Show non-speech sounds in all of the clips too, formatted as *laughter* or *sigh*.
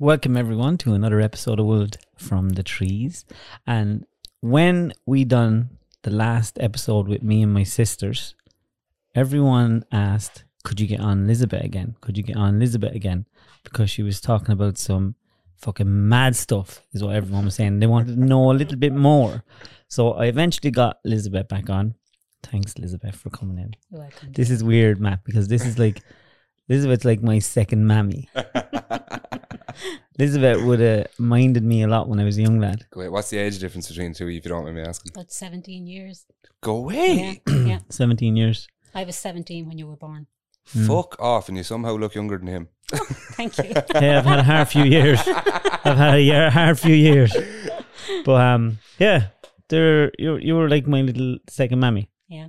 Welcome everyone to another episode of Wood from the Trees. And when we done the last episode with me and my sisters, everyone asked, "Could you get on Elizabeth again? Could you get on Elizabeth again?" Because she was talking about some fucking mad stuff, is what everyone was saying. They wanted to know a little bit more. So I eventually got Elizabeth back on. Thanks, Elizabeth, for coming in. You're welcome. This is weird, Matt, because this is like Elizabeth's like my second mammy. *laughs* Elizabeth would have minded me a lot when I was a young lad. Wait, what's the age difference between the two of you, if you don't mind me asking? About 17 years. Go away. Yeah, yeah. *clears throat* 17 years. I was 17 when you were born. Fuck off, and you somehow look younger than him. *laughs* Thank you. *laughs* Yeah, I've had a hard few years. I've had a year, hard few years. But um, yeah, they're you you were like my little second mammy, yeah.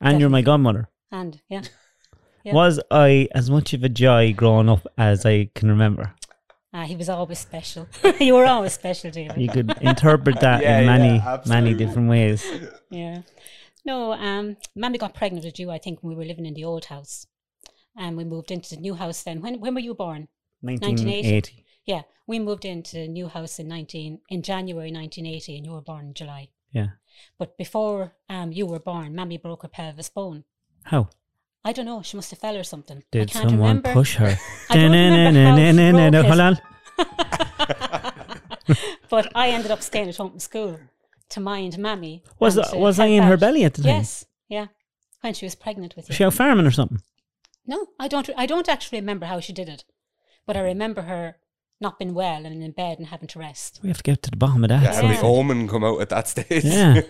and you're my godmother. And yeah. Yeah. Was I as much of a joy growing up as I can remember? Ah, he was always special. *laughs* you were always special, David. You could interpret that *laughs* Yeah, in yeah, many many different ways. Yeah. No, um, Mammy got pregnant with you, I think, when we were living in the old house. And we moved into the new house then. When when were you born? 1980. Yeah. We moved into the new house in 19 in January 1980 and you were born in July. Yeah. But before um you were born, Mammy broke her pelvis bone. How I don't know, she must have fell or something. I did someone remember. push her? *laughs* I don't remember how she No, broke Hold on. But I ended up staying at home from school to mind Mammy. Was to was I in her belly at the time? Yes, yeah. When she was pregnant with you. She out farming or something? No, I don't. I don't actually remember how she did it, but I remember her not being well and in bed and having to rest. We have to get to the bottom of that. Yeah, how Yeah. omen come out at that stage. Yeah.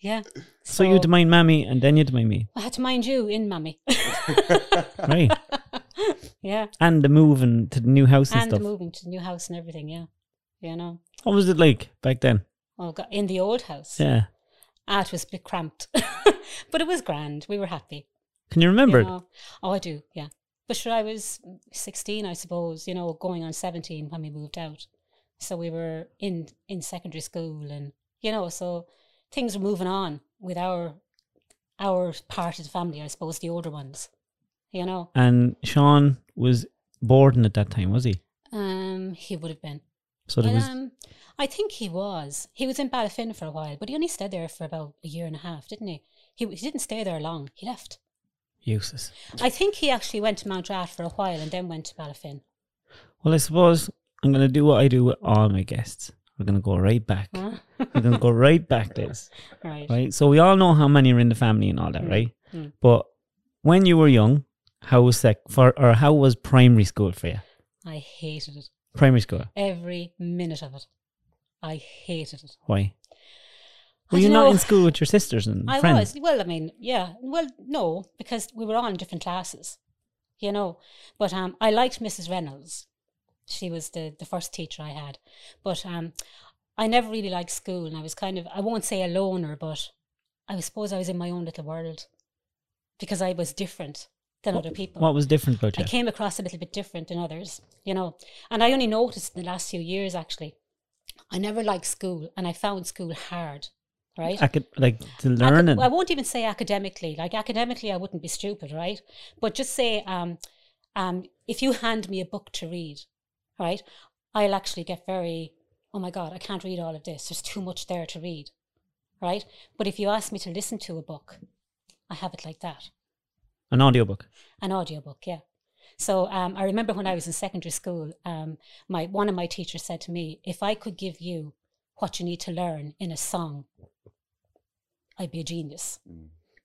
Yeah. So you'd mind mammy and then you'd mind me. I had to mind you in Mammy. *laughs* Right. *laughs* yeah, and the moving to the new house and, and stuff. moving to the new house and everything. Yeah, you know. What was it like back then? Oh, God, in the old house. Yeah. Ah, it was a bit cramped, *laughs* but it was grand. We were happy. Can you remember You it? Oh, I do, yeah. But sure, I was 16, I suppose, you know, going on 17 when we moved out. So we were in, in secondary school and, you know, so things were moving on with our our part of the family, I suppose, the older ones, you know. And Sean was boarding at that time, was he? Um, he would have been. So there was Um, I think he was. He was in Ballyfin for a while, but he only stayed there for about a year and a half, didn't he? He, he didn't stay there long. He left. useless. I think he actually went to Mountrath for a while and then went to Ballyfin. Well, I suppose I'm going to do what I do with all my guests. We're going to go right back. Huh? We're going to go right back, Liz. *laughs* right. Right? So we all know how many are in the family and all that, Mm. right? Mm. But when you were young, how was sec for or how was primary school for you? I hated it. Primary school. Every minute of it. I hated it. Why? Were you don't in school with your sisters and I friends? was. Well, I mean, yeah. Well, no, because we were all in different classes, you know. But um, I liked Mrs. Reynolds. She was the, the first teacher I had. But um, I never really liked school, and I was kind of, I won't say a loner, but I suppose I was in my own little world because I was different than other people. What was different about I came across a little bit different than others, you know. And I only noticed in the last few years, actually. I never liked school, and I found school hard, right? I could like to Acad- I won't even say academically. Like academically, I wouldn't be stupid, right? But just say, um, um, if you hand me a book to read, right, I'll actually get very, oh my god, I can't read all of this. There's too much there to read, right? But if you ask me to listen to a book, I have it like that an audiobook. an audiobook yeah so um, i remember when i was in secondary school um, my one of my teachers said to me if i could give you what you need to learn in a song i'd be a genius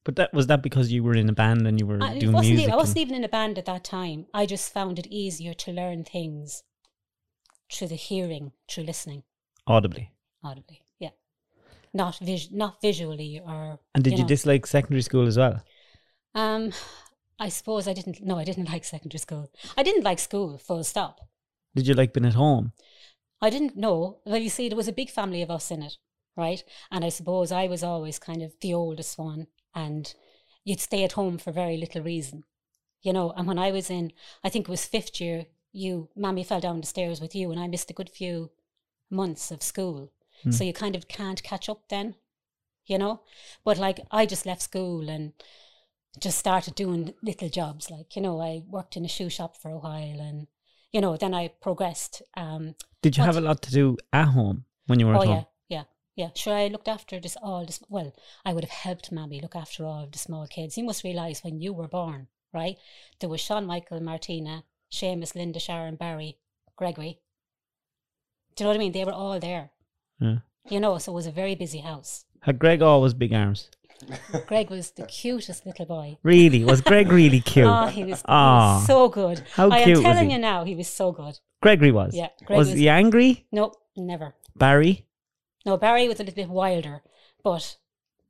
But that was that because you were in a band and you were I, it doing wasn't music. I wasn't even in a band at that time i just found it easier to learn things through the hearing through listening audibly. audibly yeah not vis- not visually or And did you, know. dislike secondary school as well? um i suppose i didn't no i didn't *laughs* like secondary school i didn't like school full stop Did you like being at home? I didn't know. Well, you see, there was a big family of us in it, right? And I suppose I was always kind of the oldest one, and you'd stay at home for very little reason, you know. And when I was in, I think it was fifth year, you, Mammy fell down the stairs with you, and I missed a good few months of school. So you kind of can't catch up then, you know. But like, I just left school and just started doing little jobs. Like, you know, I worked in a shoe shop for a while and, you know, then I progressed. Um, Did you have a lot to do at home when you were oh at yeah, home? yeah, yeah. Sure, I looked after this all this. Well, I would have helped Mammy look after all of the small kids. You must realize when you were born, right? There was Sean, Michael, Martina, Seamus, Linda, Sharon, Barry, Gregory. Do you know what I mean? They were all there. Yeah. You know, so it was a very busy house. Had Greg always big arms? *laughs* Greg was the cutest little boy. Really? Was Greg really *laughs* cute? Oh, he was, he Ah. was so good. How I cute am was telling he? you now, he was so good. Gregory was. Yeah, Greg was, was- he angry? No, never. Barry? No, Barry was a little bit wilder, but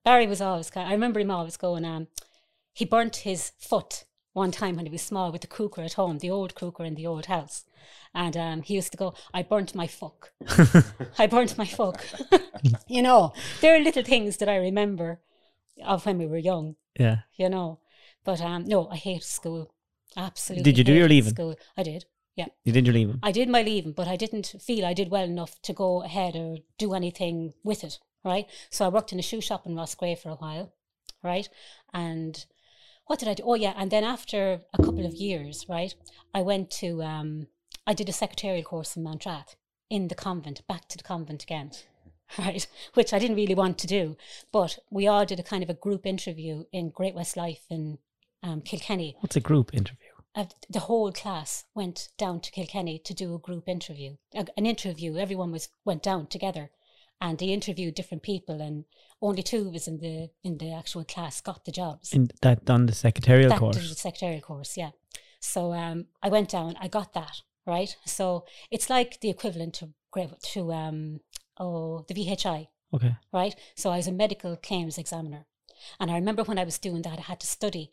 Barry was always kind. I remember him always going. Um, he burnt his foot one time when he was small with the cooker at home, the old cooker in the old house, and um, he used to go, "I burnt my fuck. *laughs* I burnt my fuck." *laughs* you know, there are little things that I remember of when we were young. Yeah. You know, but um, no, I hate school. Absolutely. Did you do your leaving? School. I did. Yeah. You did your leaving? I did my leaving, but I didn't feel I did well enough to go ahead or do anything with it, right? So I worked in a shoe shop in Roscrea for a while, right? And what did I do? Oh yeah, and then after a couple of years, right, I went to um I did a secretarial course in Mountrath in the convent, back to the convent again. *laughs* Right, which I didn't really want to do, but we all did a kind of a group interview in Great West Life in um, Kilkenny, What's a group interview? uh, the whole class went down to Kilkenny to do a group interview, a, an interview. Everyone was went down together, and they interviewed different people, and only two of us in the in the actual class got the jobs. In that done the secretarial that course. the secretarial course, yeah. So um, I went down, I got that right. So it's like the equivalent to to um oh the VHI, Okay. right? So I was a medical claims examiner. And I remember when I was doing that, I had to study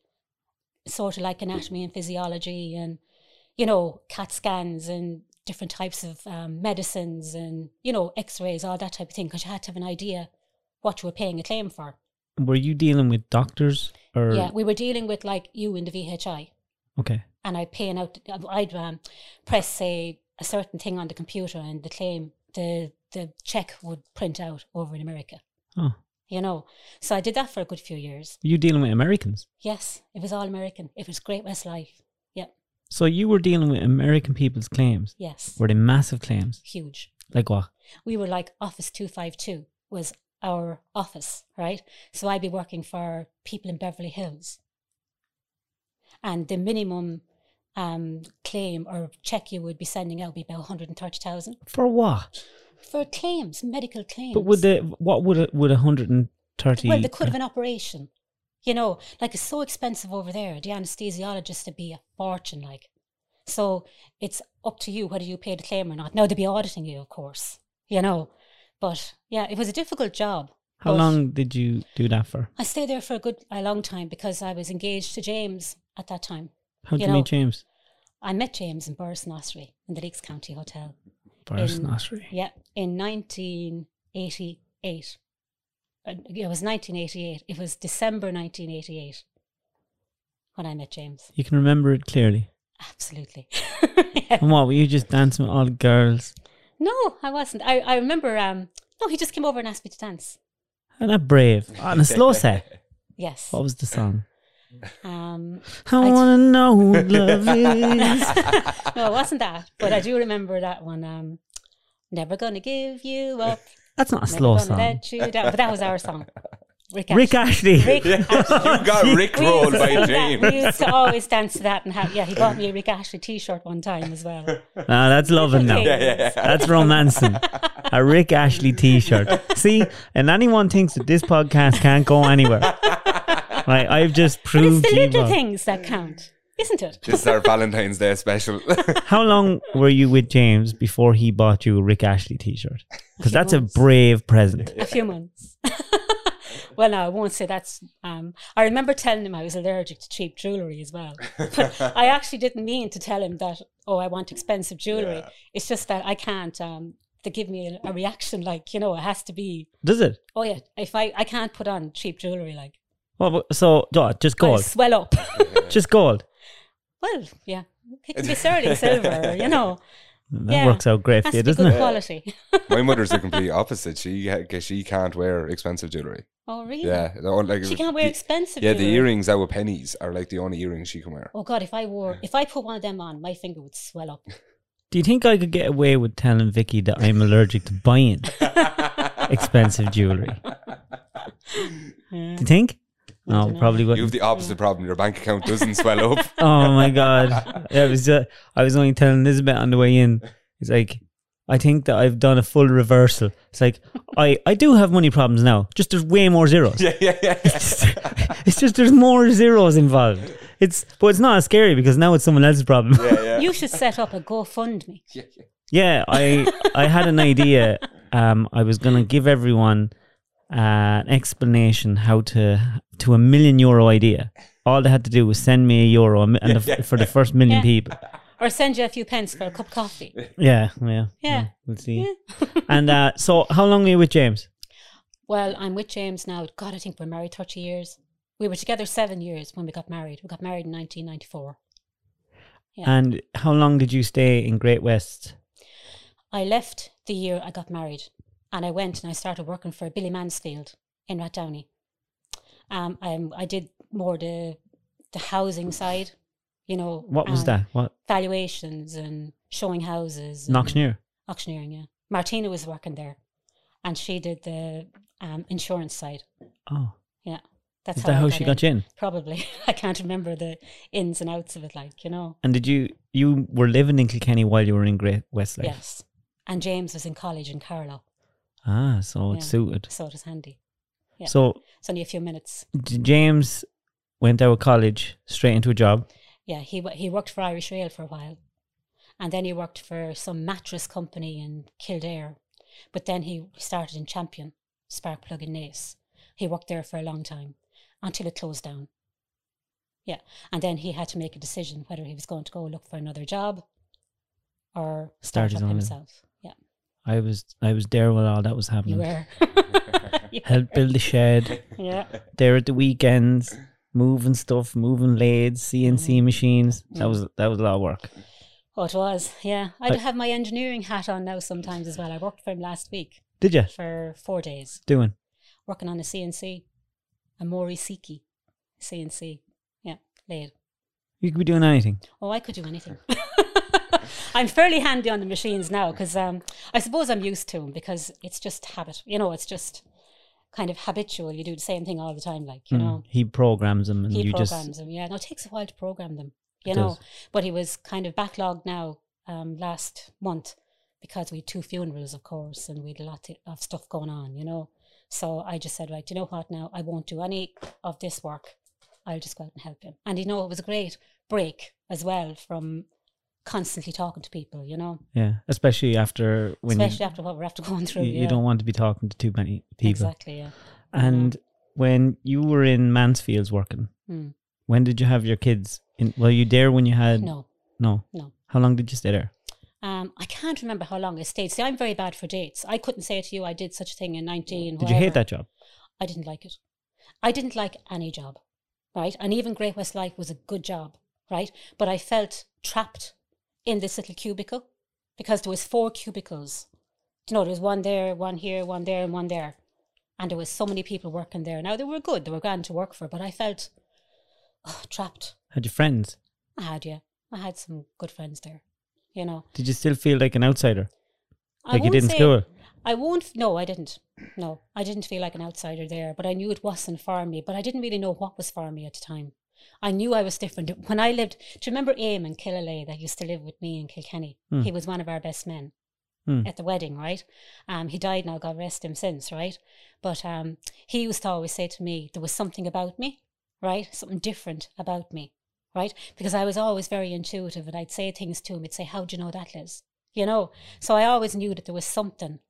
sort of like anatomy and physiology and, you know, CAT scans and different types of um, medicines and, you know, x rays, all that type of thing, because you had to have an idea what you were paying a claim for. Were you dealing with doctors or Yeah, we were dealing with like you in the VHI. Okay. and I'd paying out. I'd um, press say a certain thing on the computer, and the claim, the the check would print out over in America. Oh. You know, so I did that for a good few years. Were you dealing with Americans? Yes, it was all American. It was Great West Life. So you were dealing with American people's claims. Yes, Were they massive claims? huge. Like what? We were like Office Two Five Two was our office, right? So I'd be working for people in Beverly Hills, and the minimum um, claim or check you would be sending out would be about one hundred and thirty thousand. For what? for claims, medical claims. But would the what would it would a hundred and thirty? well, they could have an operation. You know, like it's so expensive over there. The anesthesiologist would be a fortune, like. So it's up to you whether you pay the claim or not. Now they'd be auditing you, of course. You know, but yeah, it was a difficult job. How long did you do that for? I stayed there for a good, a long time because I was engaged to James at that time. How did You you, know, meet James? I met James in Burris Osprey in the Leix County Hotel. Burris Osprey. Yeah, in 1988. Uh, It was 1988. It was December 1988 when I met James. You can remember it clearly. Absolutely. *laughs* And what were you just dancing with all the girls? no, I wasn't. I, I remember, um, no, he just came over and asked me to dance. And that brave *laughs* on a slow set. Yes. What was the song? Um, I I- wanna know what *laughs* love is. no, it wasn't that. But I do remember that one. Um, Never gonna give you up. That's not a slow song. let you down. But that was our song. *laughs* Rick Rick Astley. Rick *laughs* Astley. You got Rick We rolled used, to by sing that. we James. used to always dance to that and have yeah, he bought me a Rick Astley t shirt one time as well. *laughs* Ah, that's loving now. Yeah, yeah, yeah. That's romancing. A Rick Astley t-shirt. See, and anyone thinks that this podcast can't go anywhere. Right, I've just But it's the you little wrong. things that count, isn't it? This is our Valentine's Day special. How long were you with James before he bought you a Rick Astley t-shirt? Because few that's a brave present. A few months. well, no, I won't say that's. Um, I remember telling him I was allergic to cheap jewelry as well. *laughs* But I actually didn't mean to tell him that. Oh, I want expensive jewelry. Yeah. It's just that I can't. Um, they give me a, a reaction like you know it has to be. Does it? Oh yeah, if I I can't put on cheap jewelry like Well, so oh, just I gold, swell up. *laughs* just gold. well, yeah, it can be sterling silver. You know, *laughs* That Yeah. works out great has for you, doesn't good it? quality. *laughs* *laughs* My mother's the complete opposite. She she can't wear expensive jewelry. Oh really? Yeah, like She can't wear the- expensive. Yeah, the earrings out with pennies are like the only earrings she can wear. Oh God, if I wore, if I put one of them on, my finger would swell up. *laughs* Do you think I could get away with telling Vicky that I'm allergic to buying expensive jewelry? Do you think? No, dunno. probably You wouldn't. have the opposite problem. Your bank account doesn't swell up. *laughs* Oh my god! Yeah, it was. Uh, I was only telling Elizabeth on the way in. It's like I think that I've done a full reversal. It's like I I do have money problems now. Just there's way more zeros. yeah, yeah, yeah. It's just there's more zeros involved. It's but it's not as scary because now it's someone else's problem. yeah, yeah. You should set up a GoFundMe. yeah, yeah. Yeah, I I had an idea. Um, I was gonna give everyone uh, an explanation how to to a million euro idea. All they had to do was send me a euro, a mi- and the, for the *laughs* first million Yeah. people. *laughs* Or send you a few pence for a cup of coffee. Yeah, yeah, Yeah. We'll see. *laughs* and uh, so, how long are you with James? Well, I'm with James now. God, I think we're married 30 years. We were together seven years when we got married. We got married in 1994. Yeah. And how long did you stay in Great West? I left the year I got married and I went and I started working for Billy Mansfield in Rathdowney. Um, I, I did more the the housing side, you know. What was um, that? What Valuations and showing houses. and Knoxnear? Auctioneering, yeah. Martina was working there and she did the um, insurance side. Oh, Yeah. That's is that I how she got in. you in? Probably. *laughs* I can't remember the ins and outs of it, like, you know. And did you you were living in Kilkenny while you were in Great West Life? Yes. And James was in college in Carlow, Ah, so it Yeah. suited. so it was handy. Yeah. So It's only a few minutes. James went out of college straight into a job. Yeah, he he worked for Irish Rail for a while, and then he worked for some mattress company in Kildare, but then he started in Champion Spark Plug in Naas. He worked there for a long time until it closed down. Yeah, and then he had to make a decision whether he was going to go look for another job or Start start, his own. himself. Yeah, I was I was there while all that was you happening. were. *laughs* You Helped build the shed. Yeah, There at the weekends, moving stuff, moving lathes, CNC mm. machines. That mm. was that was a lot of work. oh, it was. Yeah, I I- have my engineering hat on now sometimes as well. I worked for him last week Did you for four days. doing? working on a CNC, a Mori Seiki CNC. Yeah, lathe. You could be doing anything. Oh, I could do anything. *laughs* I'm fairly handy on the machines now because um, I suppose I'm used to them because it's just habit. You know, it's just kind of habitual. You do the same thing all the time, like you Mm. know. He programs them, and He you programs just them. Yeah, no, it takes a while to program them. You It know, does. but he was kind of backlogged now um, last month because we had two funerals, of course, and we had a lot of stuff going on. You know, so I just said, right, you know what? Now I won't do any of this work. I'll just go out and help him. And you know, it was a great break as well from constantly talking to people. You know, yeah. Especially after when especially you, after what we're after going through. you, yeah. you don't want to be talking to too many people. exactly. Yeah. And when you were in Mansfields working, Hmm. when did you have your kids? In, were you there when you had? No, No. no. How long did you stay there? Um, I can't remember how long I stayed. See, I'm very bad for dates. I couldn't say to you I did such a thing in 19. Did you hate that job? I didn't like it. I didn't like any job, right? And even Great West Life was a good job, right? But I felt trapped in this little cubicle because there was four cubicles. You know, there was one there, one here, one there, and one there. And there was so many people working there. Now they were good, they were grand to work for, but I felt oh, trapped. Had you friends? I had, yeah. I had some good friends there, you know. Did you still feel like an outsider, I like you didn't did say- school? I won't. No, I didn't. No, I didn't feel like an outsider there, but I knew it wasn't for me. But I didn't really know what was for me at the time. I knew I was different. When I lived, do you remember Aim in Killalay that used to live with me in Kilkenny? Hmm. He was one of our best men Hmm. at the wedding, right? Um, he died now, God rest him since, right? But um, he used to always say to me, there was something about me, right? Something different about me, right? Because I was always very intuitive and I'd say things to him. He'd say, How do you know that, Liz? You know? So I always knew that there was something,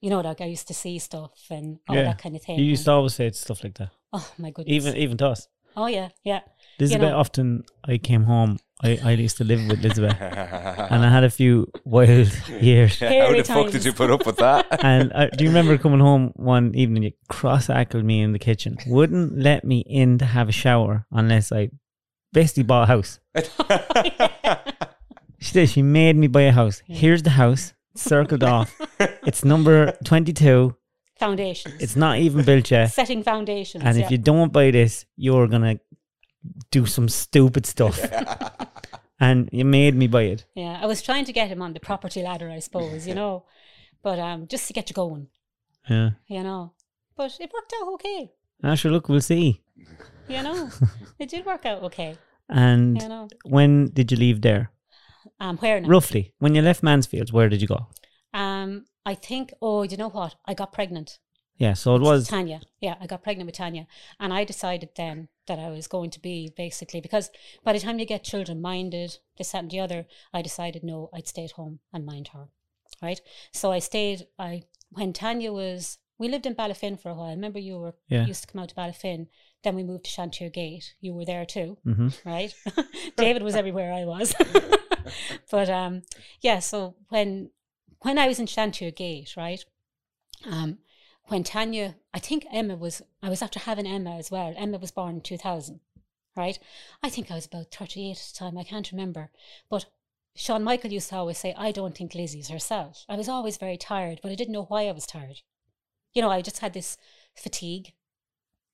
you know, like I used to see stuff and all Yeah. that kind of thing. You used to always say stuff like that, oh, my goodness. even even to us. Oh, yeah, yeah. Elizabeth, know- often I came home. I, I used to live with Elizabeth, *laughs* and I had a few wild *laughs* years. How Hairy the fuck did you put up with that? *laughs* And uh, do you remember coming home one evening? You cross-ackled me in the kitchen. Wouldn't let me in to have a shower unless I basically bought a house. She did. She made me buy a house. Here's the house, circled off. It's number twenty-two. Foundations. It's not even built yet. Setting foundations. And yeah. if you don't buy this, you're gonna do some stupid stuff. *laughs* and you made me buy it. Yeah, I was trying to get him on the property ladder, I suppose, you know, but um, just to get you going, Yeah. you know. But it worked out okay, Ah, sure. Look, we'll see. you know. *laughs* it did work out okay, And you know. when did you leave there? Um, where now? Roughly, when you left Mansfield, where did you go? Um, I think. Oh, you know what? I got pregnant. Yeah, so it was. Tanya. Yeah, I got pregnant with Tanya. And I decided then that I was going to be basically because by the time you get children minded, this, that, and the other, I decided no, I'd stay at home and mind her. Right. So I stayed. I when Tanya was, we lived in Ballyfin for a while. I remember you were Yeah. used to come out to Ballyfin. Then we moved to Chantier Gate. You were there too, hmm right? *laughs* David was everywhere I was. *laughs* but um, yeah. So when when I was in Shantier Gate, right? Um, when Tanya, I think Emma was, I was after having Emma as well. Emma was born in 2000, right? I think I was about 38 at the time. I can't remember. But Sean Michael used to always say, I don't think Lizzie's herself. I was always very tired, but I didn't know why I was tired. You know, I just had this fatigue,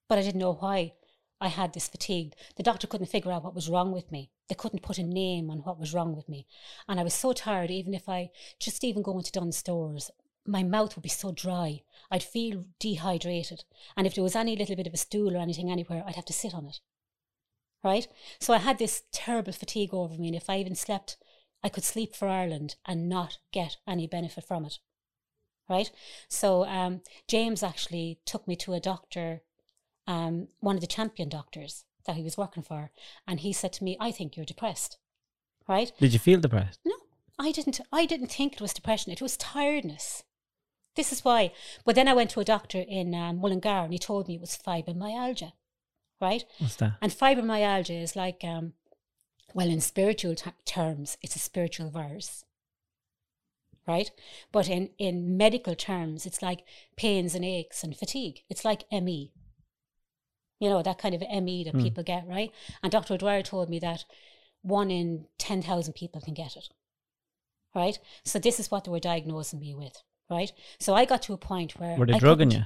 but I didn't know why I had this fatigue. The doctor couldn't figure out what was wrong with me. They couldn't put a name on what was wrong with me. And I was so tired, even if I just even go into Dunnes Stores, my mouth would be so dry. I'd feel dehydrated. And if there was any little bit of a stool or anything anywhere, I'd have to sit on it. Right? So I had this terrible fatigue over me. And if I even slept, I could sleep for Ireland and not get any benefit from it. Right? So um, James actually took me to a doctor, um, one of the champion doctors that he was working for. And he said to me, I think you're depressed. Right? Did you feel depressed? No, I didn't. I didn't think it was depression. It was tiredness. This is why. But then I went to a doctor in um, Mullingar, and he told me it was fibromyalgia, right? What's that? And fibromyalgia is like, um, well, in spiritual t- terms, it's a spiritual virus, right? But in in medical terms, it's like pains and aches and fatigue. It's like ME. You know that kind of ME that Hmm. people get, right? And Dr. Dwyer told me that one in ten thousand people can get it right? So this is what they were diagnosing me with, right? So I got to a point where Were they I drugging you?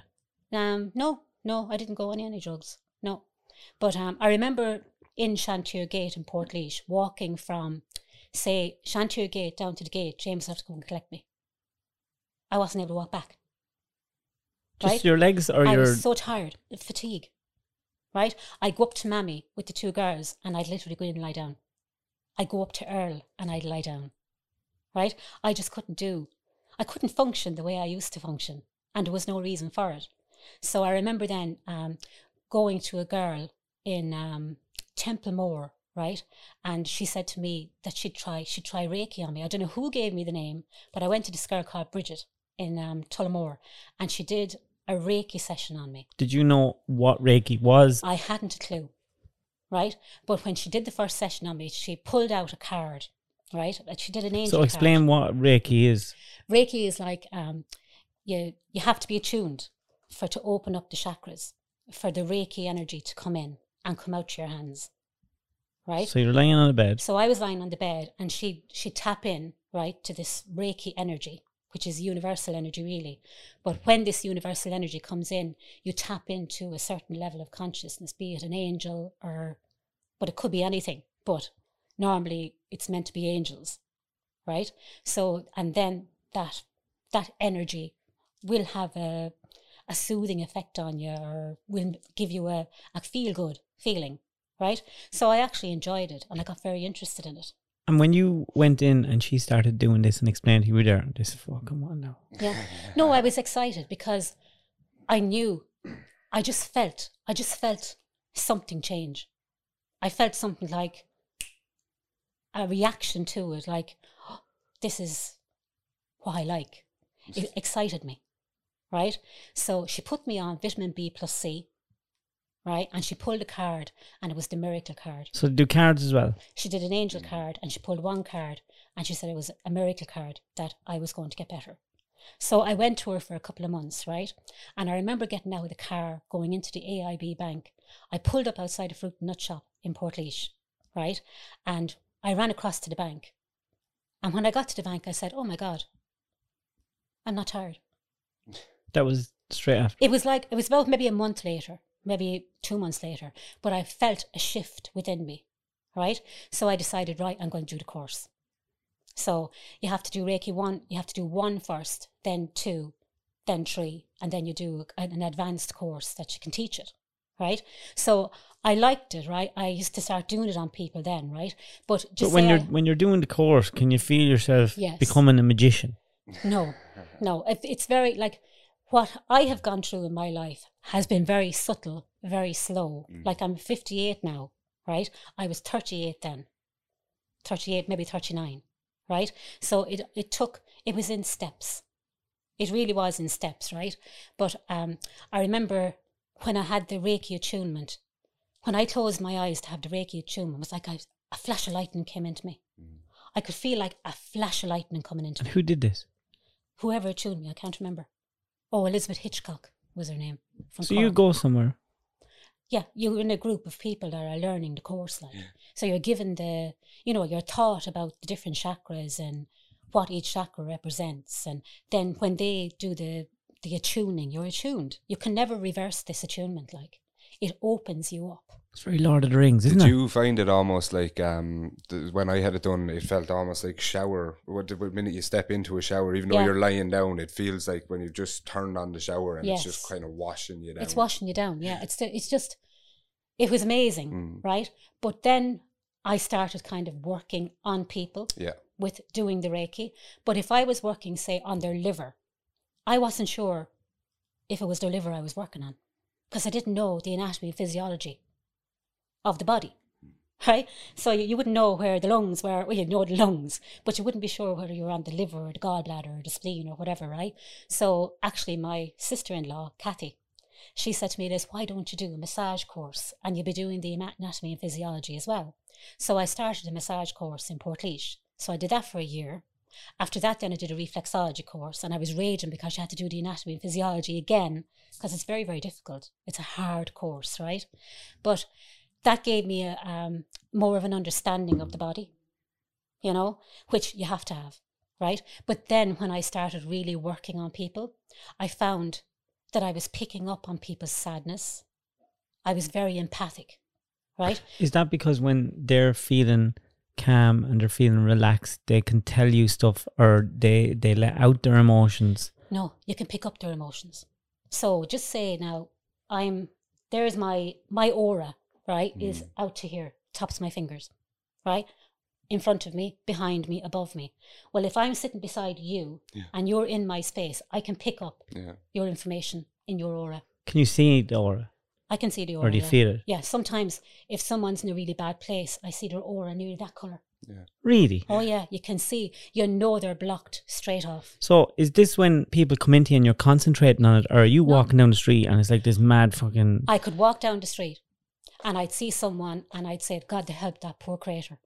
Um, no, no, I didn't go on any drugs, no. But um, I remember in Shantier Gate in Port walking from, say, Shantier Gate down to the gate. James had to come and collect me. I wasn't able to walk back. Just right? your legs or I your. was so tired, fatigue. Right? I'd go up to Mammy with the two girls and I'd literally go in and lie down. I'd go up to Earl and I'd lie down. Right? I just couldn't do. I couldn't function the way I used to function. And there was no reason for it. So I remember then um, going to a girl in um, Templemore, right? And she said to me that she'd try she'd try Reiki on me. I don't know who gave me the name, but I went to this girl called Bridget in um, Tullamore, and she did a Reiki session on me. Did you know what Reiki was? I hadn't a clue, right? But when she did the first session on me, she pulled out a card, right? And She did an angel. So card. explain what Reiki is. Reiki is like um, you you have to be attuned for to open up the chakras for the Reiki energy to come in and come out to your hands, right? So you're lying on the bed. So I was lying on the bed and she she tap in, right, to this Reiki energy, which is universal energy really. But when this universal energy comes in, you tap into a certain level of consciousness, be it an angel or but it could be anything. But normally it's meant to be angels. Right? So and then that that energy will have a a soothing effect on you or will give you a, a feel good feeling. Right? So I actually enjoyed it and I got very interested in it. And when you went in and she started doing this and explained you were there, this fucking one now. Yeah. No, I was excited because I knew, I just felt, I just felt something change. I felt something like a reaction to it, like, "Oh, this is what I like. It excited me, right? So she put me on vitamin B plus C, right? And she pulled a card, and it was the miracle card. So do cards as well. She did an angel mm. card and she pulled one card and she said it was a miracle card that I was going to get better. So I went to her for a couple of months, right? And I remember getting out of the car, going into the AIB bank. I pulled up outside a fruit and nut shop in Port right? And I ran across to the bank. And when I got to the bank, I said, Oh my God, I'm not tired. That was straight after. It was like, it was about maybe a month later, maybe two months later, but I felt a shift within me, right? So I decided, right, I'm going to do the course. So you have to do Reiki one, you have to do one first, then two, then three, and then you do an an advanced course that you can teach it, right? So I liked it, right? I used to start doing it on people then, right? But But just when you're I- when you're doing the course, can you feel yourself Yes. becoming a magician? No, no. It, it's very like what I have gone through in my life has been very subtle, very slow. Like I'm 58 now, right? I was 38 then, 38, maybe 39, right? So it it took. It was in steps. It really was in steps, right? But um, I remember when I had the Reiki attunement. When I closed my eyes to have the Reiki attunement, it was like I, a flash of lightning came into me. I could feel like a flash of lightning coming into And me who did this? whoever tuned me, I can't remember. Oh, Elizabeth Hitchcock was her name. From So you go somewhere. Yeah, you're in a group of people that are learning the course, like. So you're given the, you know, you're taught about the different chakras and what each chakra represents, and then when they do the the attuning, you're attuned. You can never reverse this attunement. Like it opens you up. It's very Lord of the Rings, isn't Did it? you find it almost like um th- when I had it done? It felt almost like shower. What the minute you step into a shower, even though Yeah. you're lying down, it feels like when you've just turned on the shower and it's just Yes. kind of washing you down. It's washing you down. Yeah, it's it's just, it was amazing, Mm. right? But then I started kind of working on people. Yeah, with doing the Reiki. But if I was working, say, on their liver, I wasn't sure if it was their liver I was working on because I didn't know the anatomy and physiology of the body. Right? So you, you wouldn't know where the lungs were. Well, you know the lungs, but you wouldn't be sure whether you were on the liver or the gallbladder or the spleen or whatever, right? So actually, my sister in law, Kathy, she said to me this, why don't you do a massage course and you'll be doing the anatomy and physiology as well? So I started a massage course in Portlaoise. So I did that for a year. After that, then I did a reflexology course and I was raging because you had to do the anatomy and physiology again because it's very, very difficult. It's a hard course, right? But that gave me a, um, more of an understanding of the body, you know, which you have to have, right? But then when I started really working on people, I found that I was picking up on people's sadness. I was very empathic, right? Is that because when they're feeling calm and they're feeling relaxed, they can tell you stuff or they they let out their emotions? No, you can pick up their emotions. So just say now, I'm there's my my aura, right, is mm. out to here, tops my fingers, right? In front of me, behind me, above me. Well, if I'm sitting beside you Yeah. and you're in my space, I can pick up yeah. your information in your aura. Can you see the aura? I can see the aura. Or do you yeah. feel it? Yeah, sometimes if someone's in a really bad place, I see their aura nearly that colour. Yeah. Really? Oh yeah, you can see. You know they're blocked straight off. So is this when people come into you and you're concentrating on it, or are you No. walking down the street and it's like this mad fucking? I could walk down the street and I'd see someone and I'd say, God, to help that poor creator.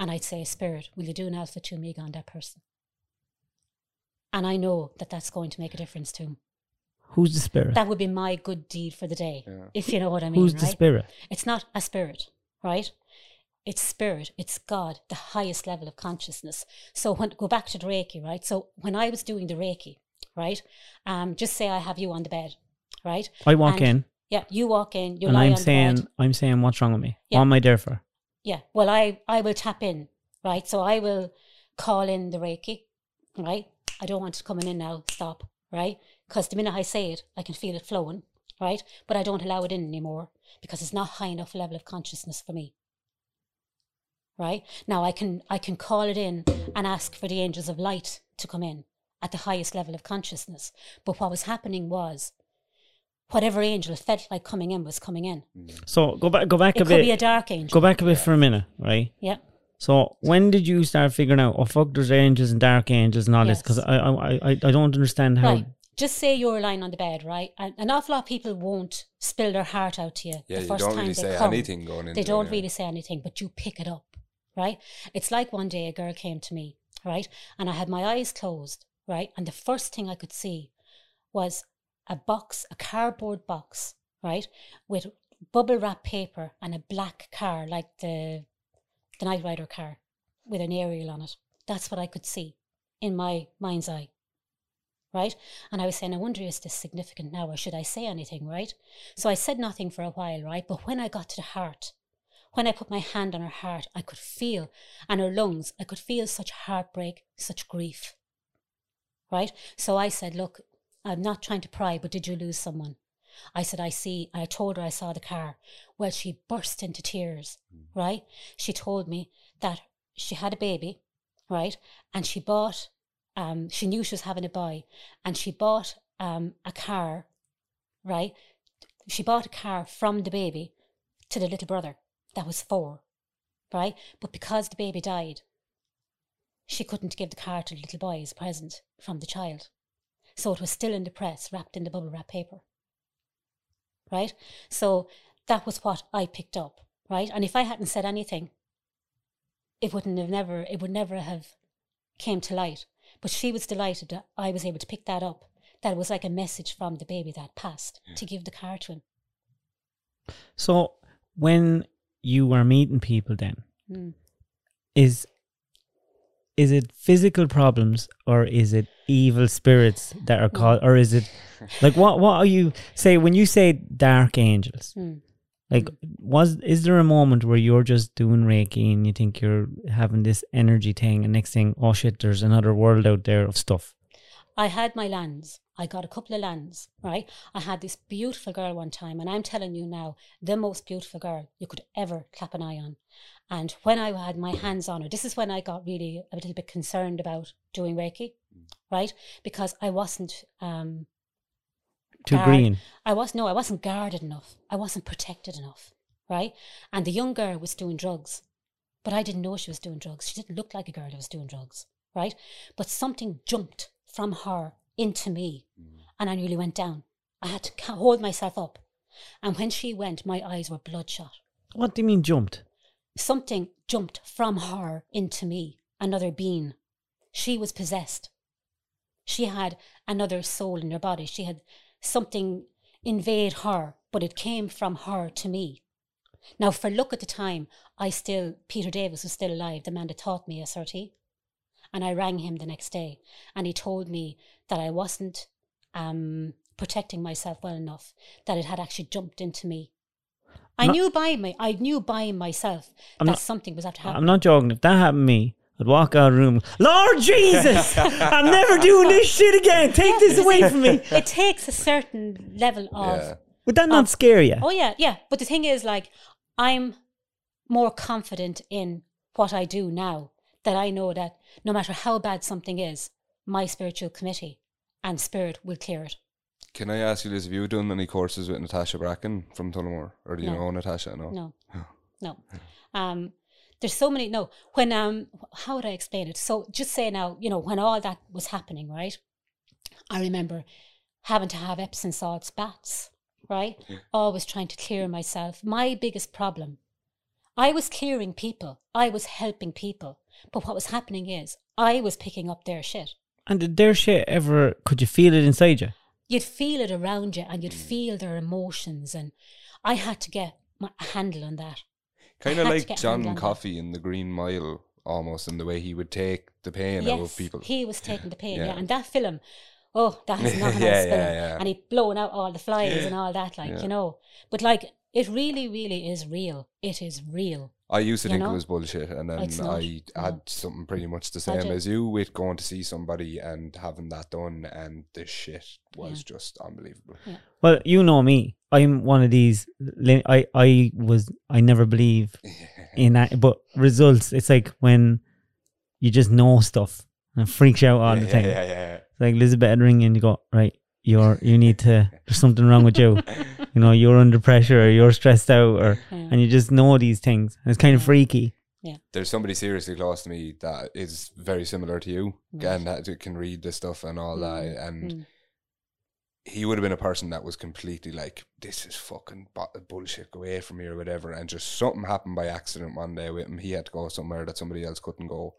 And I'd say, Spirit, will you do an alpha to me on that person? And I know that that's going to make a difference to him. Who's the spirit? That would be my good deed for the day, Yeah. if you know what I mean. Who's right? the spirit? It's not a spirit, right? It's spirit, it's God, the highest level of consciousness. So when go back to the Reiki, right? So when I was doing the Reiki, right? Um, just say I have you on the bed, right? I walk And- in Yeah, you walk in, you and lie I'm on the saying, bed. I'm saying, what's wrong with me? Yeah. What am I there for? Yeah. Well, I I will tap in, right? So I will call in the Reiki, right? I don't want it coming in now. Stop, right? Because the minute I say it, I can feel it flowing, right? But I don't allow it in anymore because it's not high enough level of consciousness for me. Right now, I can I can call it in and ask for the angels of light to come in at the highest level of consciousness. But what was happening was, whatever angel felt like coming in was coming in. Mm. So go back, go back It a could bit. be a dark angel. Go back a bit for a minute, right? Yeah. So when did you start figuring out? Oh fuck, there's angels and dark angels and all this? Because I, I I I don't understand how. Right. Just say you're lying on the bed, right? And an awful lot of people won't spill their heart out to you Yeah, the first you first don't time really they say come. anything going into They don't yeah. really say anything, but you pick it up, right? It's like one day a girl came to me, right? And I had my eyes closed, right? And the first thing I could see was a box, a cardboard box, right? With bubble wrap paper and a black car like the the Knight Rider car with an aerial on it. That's what I could see in my mind's eye. Right? And I was saying, I wonder is this significant now or should I say anything, right? So I said nothing for a while, right? But when I got to the heart, when I put my hand on her heart, I could feel, and her lungs, I could feel such heartbreak, such grief. Right? So I said, Look, I'm not trying to pry, but did you lose someone? I said, I see. I told her I saw the car. Well, she burst into tears, right? She told me that she had a baby, right? And she bought, um, she knew she was having a boy, and she bought um, a car, right? She bought a car from the baby to the little brother that was four, right? But because the baby died, she couldn't give the car to the little boy as a present from the child. So it was still in the press, wrapped in the bubble wrap paper. Right? So that was what I picked up, right? And if I hadn't said anything, it wouldn't have never it would never have came to light. But she was delighted that I was able to pick that up. That was like a message from the baby that passed to give the car to him. So when you were meeting people then, Mm. is is it physical problems or is it evil spirits that are called or is it *laughs* like what what are you say when you say dark angels Mm. like was is there a moment where you're just doing reiki and you think you're having this energy thing and next thing oh shit there's another world out there of stuff I had my lands. I got a couple of lands, right? I had this beautiful girl one time, and I'm telling you now, the most beautiful girl you could ever clap an eye on. And when I had my hands on her, this is when I got really a little bit concerned about doing Reiki, right? Because I wasn't um too guard- green I was no, I wasn't guarded enough. I wasn't protected enough, right? And the young girl was doing drugs, but I didn't know she was doing drugs. She didn't look like a girl that was doing drugs, right? But something jumped from her into me, mm. and I nearly went down. I had to hold myself up, and when she went, my eyes were bloodshot. what do you mean jumped Something jumped from her into me, another being. She was possessed. She had another soul in her body. She had something invade her, but it came from her to me. Now, for look at the time, I still, Peter Davis was still alive, the man that taught me SRT. And I rang him the next day, and he told me that I wasn't um, protecting myself well enough, that it had actually jumped into me. I Not- knew by me, I knew by myself I'm that not- something was after happening. i'm not joking if that happened to me I'd walk out of the room. Lord Jesus, *laughs* I'm never doing this shit again. Take this away from me. It takes a certain level of Yeah. Would that not Um, scare you? Oh yeah, yeah. But the thing is, like, I'm more confident in what I do now that I know that no matter how bad something is, my spiritual committee and spirit will clear it. Can I ask you this? Have you done any courses with Natasha Bracken from Tullamore? Or do you No. know Natasha? No. No, *laughs* no. Um, there's so many. No, when um, how would I explain it? So just say now, you know, when all that was happening, right? I remember having to have Epsom salts baths, right? Always trying to clear myself. My biggest problem, I was clearing people. I was helping people, but what was happening is I was picking up their shit. And did their shit ever, could you feel it inside you? You'd feel it around you, and you'd hmm. feel their emotions, and I had to get my a handle on that. Kind of like John handle on that. Coffey in the Green Mile, almost, in the way he would take the pain out of people. He was taking the pain, yeah. Yeah. And that film, oh, that is nothing *laughs* Yeah, else. yeah, film. yeah. And he blowing out all the flies and all that, like, Yeah. you know. But like it really, really is real. It is real. I used to You think know? it was bullshit, and then It's not, I no. had something pretty much the same as you with going to see somebody and having that done, and the shit was just unbelievable. Well, you know me. I'm one of these. I I was. I never believe *laughs* in that. But results. It's like when you just know stuff and it freaks you out all yeah, the time. yeah, yeah, It's like Elizabeth ring and you go right. You're you need to. There's something wrong with you. *laughs* You know you're under pressure or you're stressed out or Yeah. and you just know these things. And it's kind of freaky. Yeah. There's somebody seriously close to me that is very similar to you, Right. and that can read the stuff and all that, and Mm. he would have been a person that was completely like, "This is fucking bu- bullshit. Go away from me or whatever." And just something happened by accident one day with him. He had to go somewhere that somebody else couldn't go,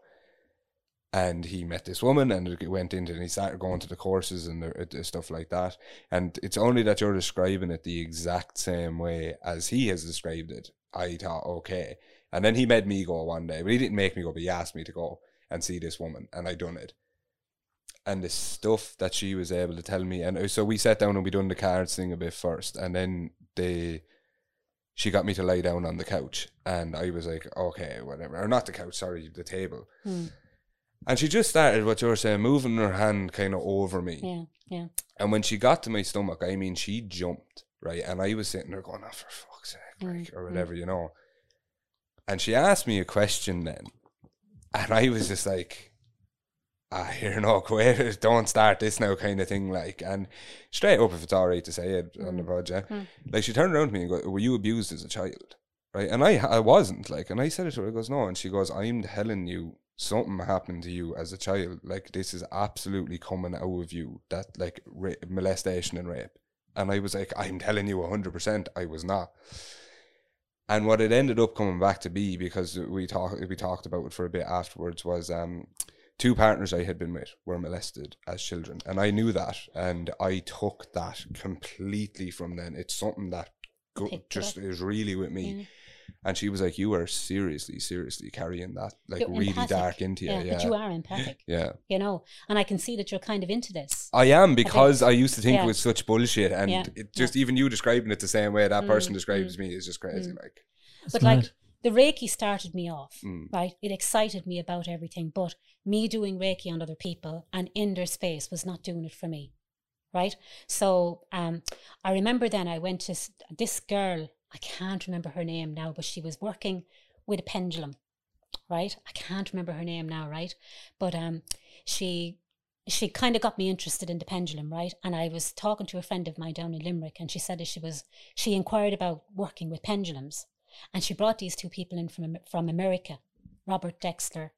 and he met this woman, and it went into, and he started going to the courses and the, the stuff like that. And it's only that you're describing it the exact same way as he has described it. I thought, okay. And then he made me go one day, but he didn't make me go, but he asked me to go and see this woman, and I done it and the stuff that she was able to tell me. And uh, so we sat down and we done the cards thing a bit first, and then the she got me to lie down on the couch, and I was like, okay, whatever, or not the couch, sorry, the table. Hmm. And she just started what you were saying, moving her hand kind of over me. Yeah, yeah. And when she got to my stomach, I mean, she jumped, right? And I was sitting there going, oh, for fuck's sake, Mm, like, or whatever, you know. And she asked me a question then. *laughs* And I was just like, ah, here, no, quit, *laughs* don't start this now, kind of thing. Like, and straight up, if it's all right to say it on the Mm. project, Mm. like, she turned around to me and go, were you abused as a child? Right? And I, I wasn't, like, and I said it to her, I goes, no. And she goes, I'm telling you, something happened to you as a child. Like, this is absolutely coming out of you, that, like, ra- molestation and rape. And I was like, I'm telling you 100%, I was not. And what it ended up coming back to be, because we talked we talked about it for a bit afterwards, was um, two partners I had been with were molested as children, and I knew that, and I took that completely from then. It's something that go, just is really with me. Yeah. And she was like, "You are seriously, seriously carrying that like You're really empathic. dark into you." Yeah, Yeah, but you are empathic, *laughs* yeah. you know, and I can see that you're kind of into this. I am because I, used to think yeah. it was such bullshit, and Yeah, it just even you describing it the same way that person Mm, describes me is just crazy. mm. Like, That's but mad. like the Reiki started me off, Mm. right? It excited me about everything, but me doing Reiki on other people and in their space was not doing it for me, right? So um, I remember then I went to this girl. I can't remember her name now, but she was working with a pendulum, right? I can't remember her name now, right? But um, she she kind of got me interested in the pendulum, right? And I was talking to a friend of mine down in Limerick, and she said that she was she inquired about working with pendulums, and she brought these two people in from from America, Robert Detzler,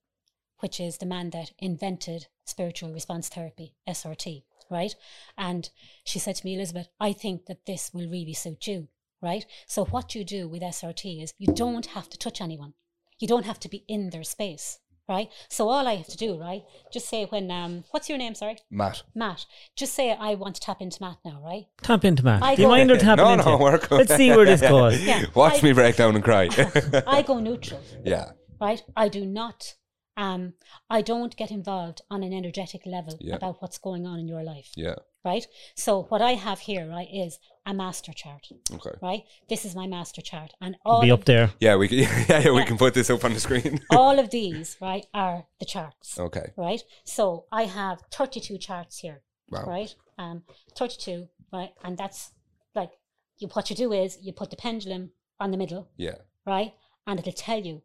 which is the man that invented spiritual response therapy, SRT, right? And she said to me, Elizabeth, I think that this will really suit you, right? So what you do with SRT is you don't have to touch anyone. You don't have to be in their space, right? So all I have to do, right? Just say when um what's your name, sorry? Matt. Matt. Just say I want to tap into Matt now, right? Tap into Matt. I Do you mind her tapping no, into? no, we're good. Let's see where this goes. Yeah. Watch I- me break down and cry. *laughs* I go neutral, yeah, right? I do not um I don't get involved on an energetic level Yeah. about what's going on in your life, yeah. Right? So what I have here, right, is a master chart, Okay. right? This is my master chart and all Be up there. Yeah, we can, *laughs* yeah, yeah, we Yeah. can put this up on the screen. *laughs* all of these, right, are the charts. okay. Right? So I have 32 charts here. Wow. right? Um, 32, right? And that's like you. What you do is you put the pendulum on the middle, Yeah. right? And it'll tell you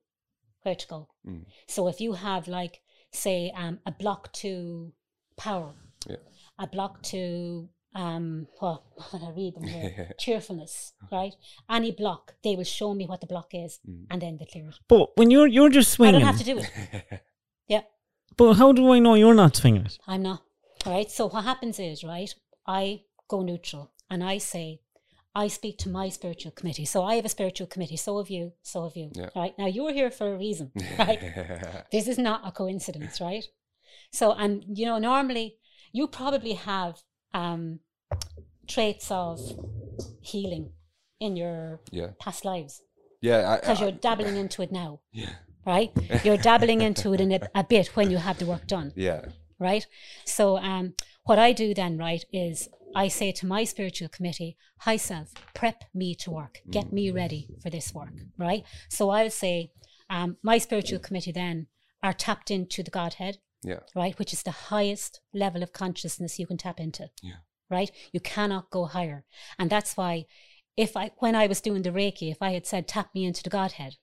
where to go. Mm. So if you have like, say, um, a block to power, Yeah. A block to um, what *laughs* what I read them here, *laughs* cheerfulness, right? Any block, they will show me what the block is, Mm. and then they clear it. But when you're you're just swinging, I don't have to do it. *laughs* Yeah. but how do I know you're not swinging it? I'm not. All right. So what happens is, right, I go neutral and I say, I speak to my spiritual committee. So I have a spiritual committee. So have you. So have you. Yeah. Right. Now you're here for a reason. Right. this is not a coincidence, right? So, and you know, normally you probably have um, traits of healing in your yeah. past lives Yeah. Because you're dabbling into it now, *laughs* Yeah. right? You're dabbling into it in a, a bit when you have the work done Yeah. right? So um, what I do then, right, is I say to my spiritual committee, "High self, prep me to work, get me ready for this work," right? So I'll say, um, my spiritual committee then are tapped into the Godhead, Yeah. right, which is the highest level of consciousness you can tap into, Yeah. right? You cannot go higher, and that's why, if I when I was doing the Reiki, if I had said tap me into the Godhead,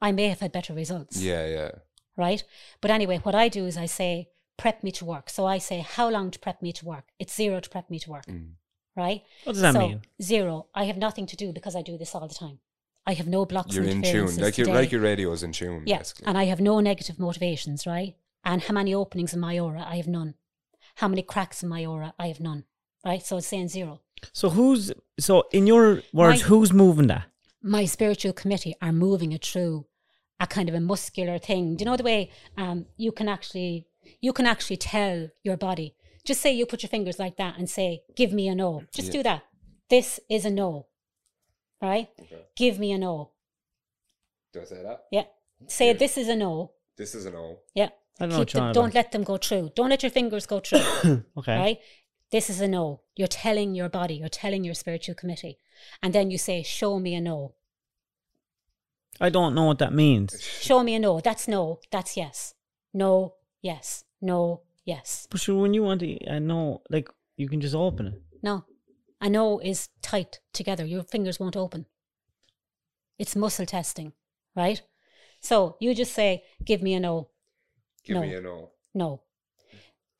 I may have had better results Yeah. Yeah. right? But anyway, what I do is I say, prep me to work. So I say, how long to prep me to work? It's zero to prep me to work, Mm. right? What does that so, mean? Zero. I have nothing to do because I do this all the time. I have no blocks. You're in tune. Like your today. like your radio's in tune. yeah, Basically. and I have no negative motivations, right? And how many openings in my aura? I have none. How many cracks in my aura? I have none. Right? So it's saying zero. So who's so in your words? My- who's moving that? my spiritual committee are moving it through a kind of a muscular thing. Do you know the way um, you can actually you can actually tell your body? Just say you put your fingers like that and say, "Give me a no." Just Yeah. do that. This is a no. Right? Okay. Give me a no. Do I say that? Yeah. Say Yeah. this is a no. This is a no. Yeah. I don't know Keep what them, don't let them go through. Don't let your fingers go through. *coughs* Okay. right? This is a no. You're telling your body, you're telling your spiritual committee. And then you say, show me a no. I don't know what that means. Show me a no. That's no. That's yes. No, yes. No, yes. But sure, when you want to uh, know, like you can just open it. No. A no is tight together. Your fingers won't open. It's muscle testing, right? So you just say, give me a no. Give No. me a no. No.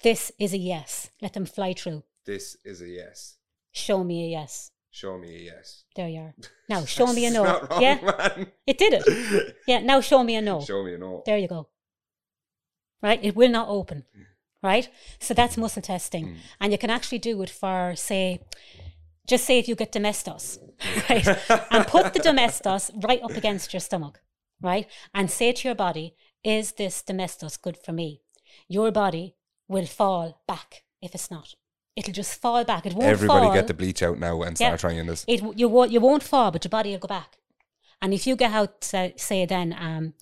This is a yes. Let them fly through. This is a yes. Show me a yes. Show me a yes. There you are. *laughs* Now show me a no. wrong, yeah, man. it did it. *laughs* Yeah, now show me a no. Show me a no. There you go. Right? It will not open. Right? So that's mm. muscle testing. Mm. And you can actually do it for, say, just say if you get Domestos, *laughs* right? and put the Domestos right up against your stomach, right? And say to your body, is this Domestos good for me? Your body will fall back if it's not. It'll just fall back. It won't fall. Everybody fall. get the bleach out now and Yeah. start trying this. It you won't you won't fall, but your body will go back. And if you get out, say, say then um,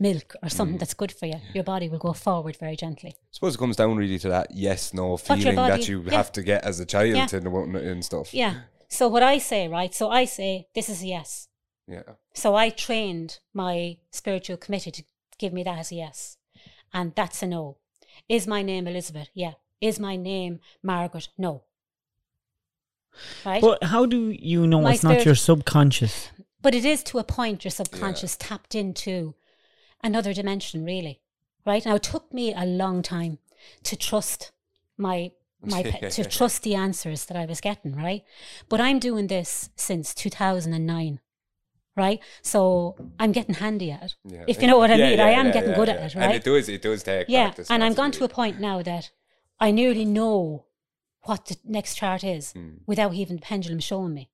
milk or something Mm. that's good for you, your body will go forward very gently. I suppose it comes down really to that yes no feeling body- that you yeah. have to get as a child Yeah. know and stuff. Yeah. So what I say, right? So I say this is a yes. Yeah. So I trained my spiritual committee to give me that as a yes, and that's a no. Is my name Elizabeth? Yeah. Is my name Margaret? No. Right. But how do you know My it's not your subconscious? But it is to a point your subconscious tapped into another dimension, really. Right now, it took me a long time to trust my my pe- to *laughs* trust the answers that I was getting. Right, but I'm doing this since 2009. Right, so I'm getting handy at it. Yeah. If you know what I Yeah, mean, yeah, I am getting good at it. right? And it does it does take yeah, practice. and I'm gone to a point now that I nearly know what the next chart is Mm. without even the pendulum showing me.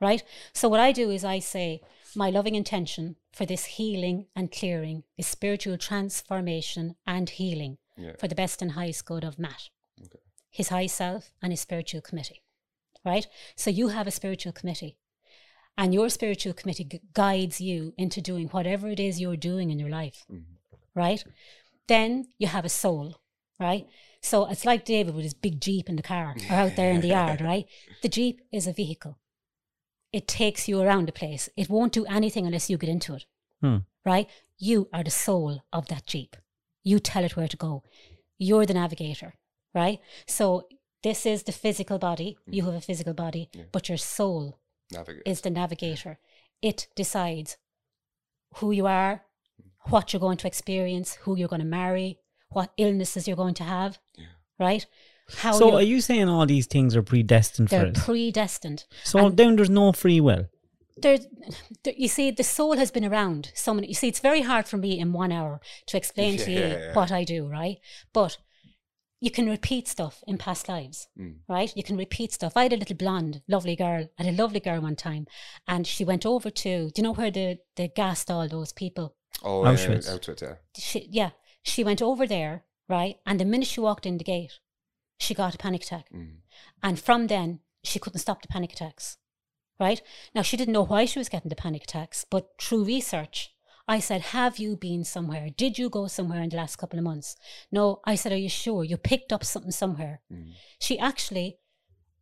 Right? So what I do is I say my loving intention for this healing and clearing is spiritual transformation and healing for the best and highest good of Matt, his high self and his spiritual committee. Right? So you have a spiritual committee. And your spiritual committee gu- guides you into doing whatever it is you're doing in your life right? Then you have a soul, right? So it's like David with his big Jeep in the car or out there in the yard, *laughs* right? The Jeep is a vehicle. It takes you around the place. It won't do anything unless you get into it, Hmm. right? You are the soul of that Jeep. You tell it where to go. You're the navigator, right? So this is the physical body. You have a physical body, but your soul Navigate. is the navigator. It decides who you are, what you're going to experience, who you're going to marry, what illnesses you're going to have, right? How So you're- you saying all these things are predestined they're us? predestined. So then there's no free will. There's, there, you see, the soul has been around so many. You see, it's very hard for me in one hour to explain *laughs* to you what I do, right? But you can repeat stuff in past lives, Mm. right? You can repeat stuff. I had a little blonde, lovely girl. I had a lovely girl one time, and she went over to. Do you know where the the gassed all those people? Oh, Auschwitz. Uh, Auschwitz, yeah. She, yeah, she went over there, right? And the minute she walked in the gate, she got a panic attack, Mm. and from then she couldn't stop the panic attacks. Right now, she didn't know why she was getting the panic attacks, but through research, I said, "Have you been somewhere? Did you go somewhere in the last couple of months?" No, I said, "Are you sure you picked up something somewhere?" Mm. She actually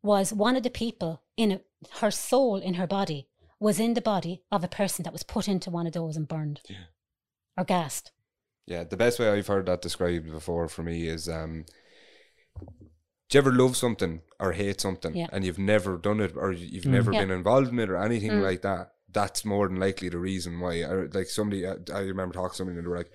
was one of the people in a, her soul in her body was in the body of a person that was put into one of those and burned Yeah. or gassed. Yeah, the best way I've heard that described before for me is um do you ever love something or hate something Yeah. and you've never done it or you- you've Mm. never Yeah. been involved in it or anything Mm. like that? That's more than likely the reason why. I, like somebody, I, I remember talking to somebody and they were like,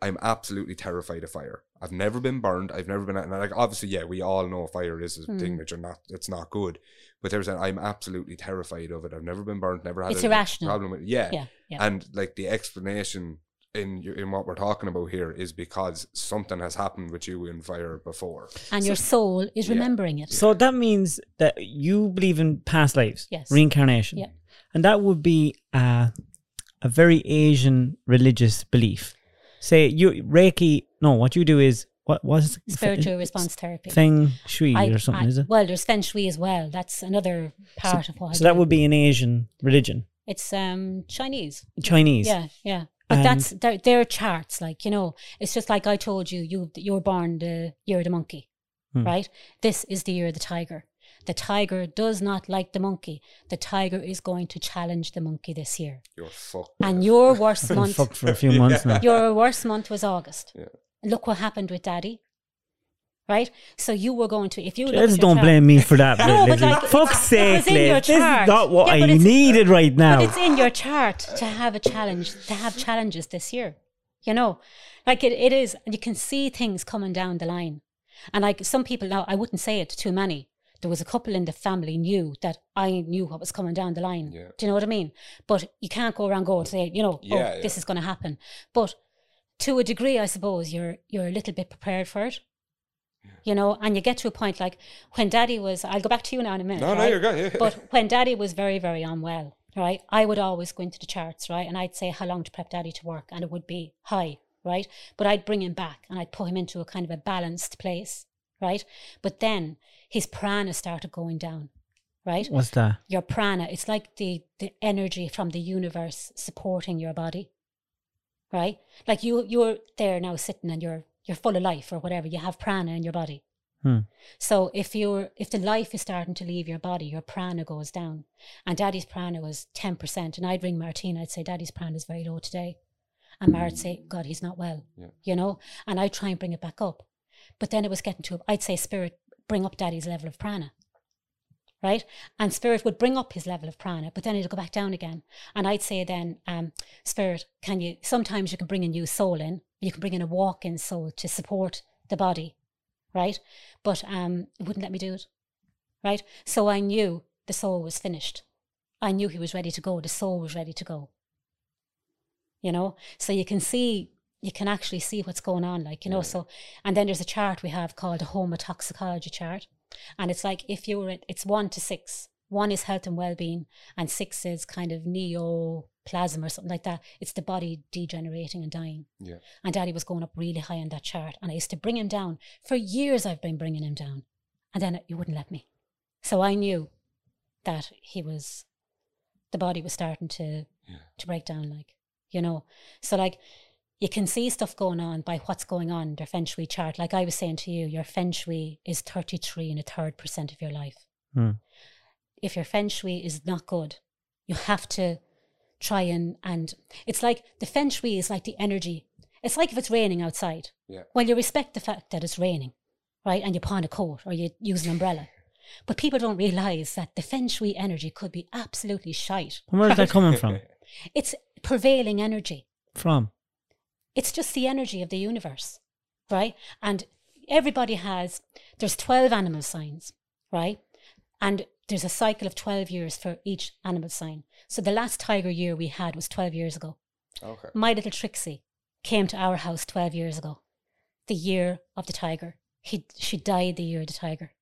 "I'm absolutely terrified of fire. I've never been burned. I've never been." And like, obviously, yeah, we all know fire is a thing Mm. that you're not. It's not good. But they were saying, "I'm absolutely terrified of it. I've never been burned. Never had It's a irrational. problem with it." Yeah, Yeah, yeah. and like the explanation in in what we're talking about here is because something has happened with you in fire before. and your soul is Yeah. remembering it. So that means that you believe in past lives, Yes. reincarnation, Yeah. And that would be a, a very Asian religious belief. Say you Reiki. No, what you do is what was Spiritual response therapy. Feng Shui I- or something, I- is it? Well, there's Feng Shui as well. That's another part of what. I So that do. would be an Asian religion, It's um Chinese. Chinese. Yeah, yeah. But And- that's they're, they're charts. Like you know, it's just like I told you. You you were born the year of the monkey, Hmm. right? This is the year of the tiger. The tiger does not like the monkey. The tiger is going to challenge the monkey this year. You're fucked. And your *laughs* worst month, fucked for a few months now. your worst month was August. Yeah. Look what happened with Daddy. Right? So you were going to, if you look Just don't chart- blame me for that. No, but Lizzie. like, Fuck's sake, in. This is not what Yeah, I needed right now. But it's in your chart to have a challenge, to have challenges this year. You know, like it, it is, and you can see things coming down the line. And like some people now, I wouldn't say it to too many. There was a couple in the family knew that I knew what was coming down the line. Yeah. Do you know what I mean? But you can't go around go and say, you know, oh, Yeah, oh, this is going to happen. But to a degree, I suppose you're you're a little bit prepared for it. You know, and you get to a point like when Daddy was. I'll go back to you now in a minute. no, no, you're good. Yeah. But when daddy was very, very unwell, right, I would always go into the charts, right, and I'd say how long to prep daddy to work, and it would be high, right? But I'd bring him back and I'd put him into a kind of a balanced place, right? But then his prana started going down, right? What's that? Your prana, it's like the, the energy from the universe supporting your body, right? Like you, you're there now sitting and you're you're full of life or whatever. You have prana in your body. Hmm. So if you're if the life is starting to leave your body, your prana goes down. And daddy's prana was ten percent. And I'd ring Martina, I'd say, Daddy's prana is very low today. And Mar'd say, God, he's not well. Yeah. You know? And I'd try and bring it back up. But then it was getting to I'd say, Spirit, bring up daddy's level of prana. Right? And spirit would bring up his level of prana, but then it'd go back down again. And I'd say then, um, spirit, can you sometimes you can bring a new soul in, you can bring in a walk-in soul to support the body right? But um, it wouldn't let me do it, right? So I knew the soul was finished. I knew he was ready to go. The soul was ready to go. You know, so you can see, you can actually see what's going on, like you know. Yeah. So, and then there's a chart we have called a homotoxicology chart, and it's like if you were, at, it's one to six. One is health and well-being, and six is kind of neoplasm or something like that. It's the body degenerating and dying. yeah. And daddy was going up really high on that chart. And I used to bring him down. For years, I've been bringing him down. And then you wouldn't let me. So I knew that he was, the body was starting to, Yeah. to break down, like, you know. So, like, you can see stuff going on by what's going on in their feng shui chart. Like I was saying to you, your feng shui is 33 and a third percent of your life. Hmm. If your feng shui is not good, you have to try and, and it's like the feng shui is like the energy. It's like if it's raining outside. Yeah. Well, you respect the fact that it's raining, right? And you pawn a coat or you use an umbrella. But people don't realize that the feng shui energy could be absolutely shite. Where's that *laughs* coming from? It's prevailing energy. From? It's just the energy of the universe, right? And everybody has, there's 12 animal signs, right? And there's a cycle of 12 years for each animal sign. So the last tiger year we had was 12 years ago. Okay. My little Trixie came to our house 12 years ago, the year of the tiger. He, she died the year of the tiger.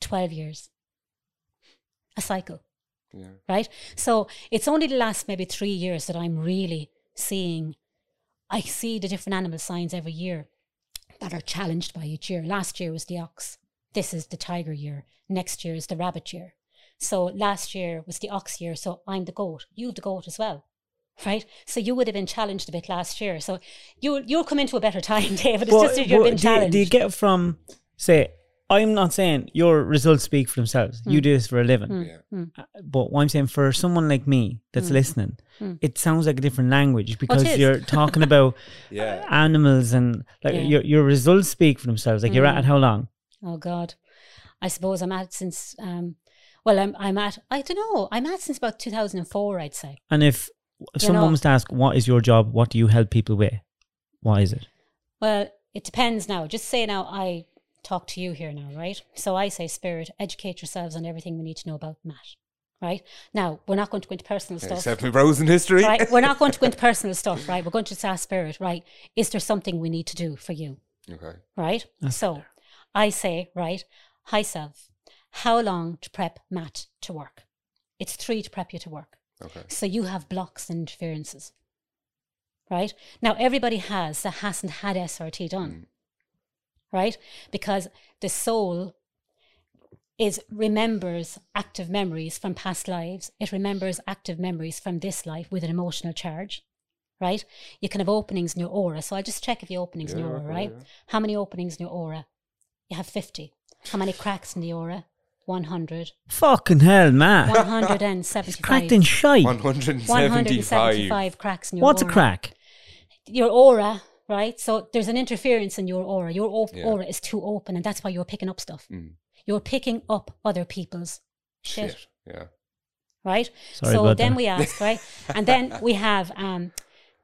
12 years. A cycle Yeah. right? So it's only the last maybe three years that I'm really seeing. I see the different animal signs every year that are challenged by each year. Last year was the ox. This is the tiger year. Next year is the rabbit year. So last year was the ox year. So I'm the goat. You the goat as well. Right? So you would have been challenged a bit last year. So you'll you'll come into a better *laughs* time, David. It's just that you've been do, you, challenged. do you get from, say, I'm not saying your results speak for themselves. You Mm. do this for a living. Mm, Yeah. mm. Uh, But what I'm saying for someone like me that's Mm. listening, Mm. it sounds like a different language because is. you're talking about *laughs* Yeah. animals and like Yeah. your your results speak for themselves. Like you're Mm. at how long? Oh God, I suppose I'm at since. Um, well, I'm I'm at. I don't know. I'm at since about 2004. I'd say. And if You someone know- was to ask, what is your job? What do you help people with? What is it? Well, it depends now. Just say now I talk to you here now, right? So I say, Spirit, educate yourselves on everything we need to know about Matt. Right now, we're not going to go into personal stuff. Except my in history. right, we're not going to go *laughs* into personal stuff. Right, we're going to just ask Spirit. Right, is there something we need to do for you? Okay. right? That's so I say, right, high self, how long to prep Matt to work? It's three to prep you to work. Okay. So you have blocks and interferences. Right? Now everybody has that hasn't had SRT done. Mm. Right? Because the soul is remembers active memories from past lives. It remembers active memories from this life with an emotional charge. Right? You can have openings in your aura. So I'll just check if you have openings in your aura, right? yeah. How many openings in your aura? You have 50. How many cracks in the aura? 100, Fucking hell, man. 175. Cracked in shite. 175. 175 cracks in your What's a crack? Your aura, right? So there's an interference in your aura. Your o- Yeah. aura is too open, and that's why you're picking up stuff. Mm. You're picking up other people's shit, Shit. Yeah. right? Sorry so then that. we ask, *laughs* right? And then we have, um,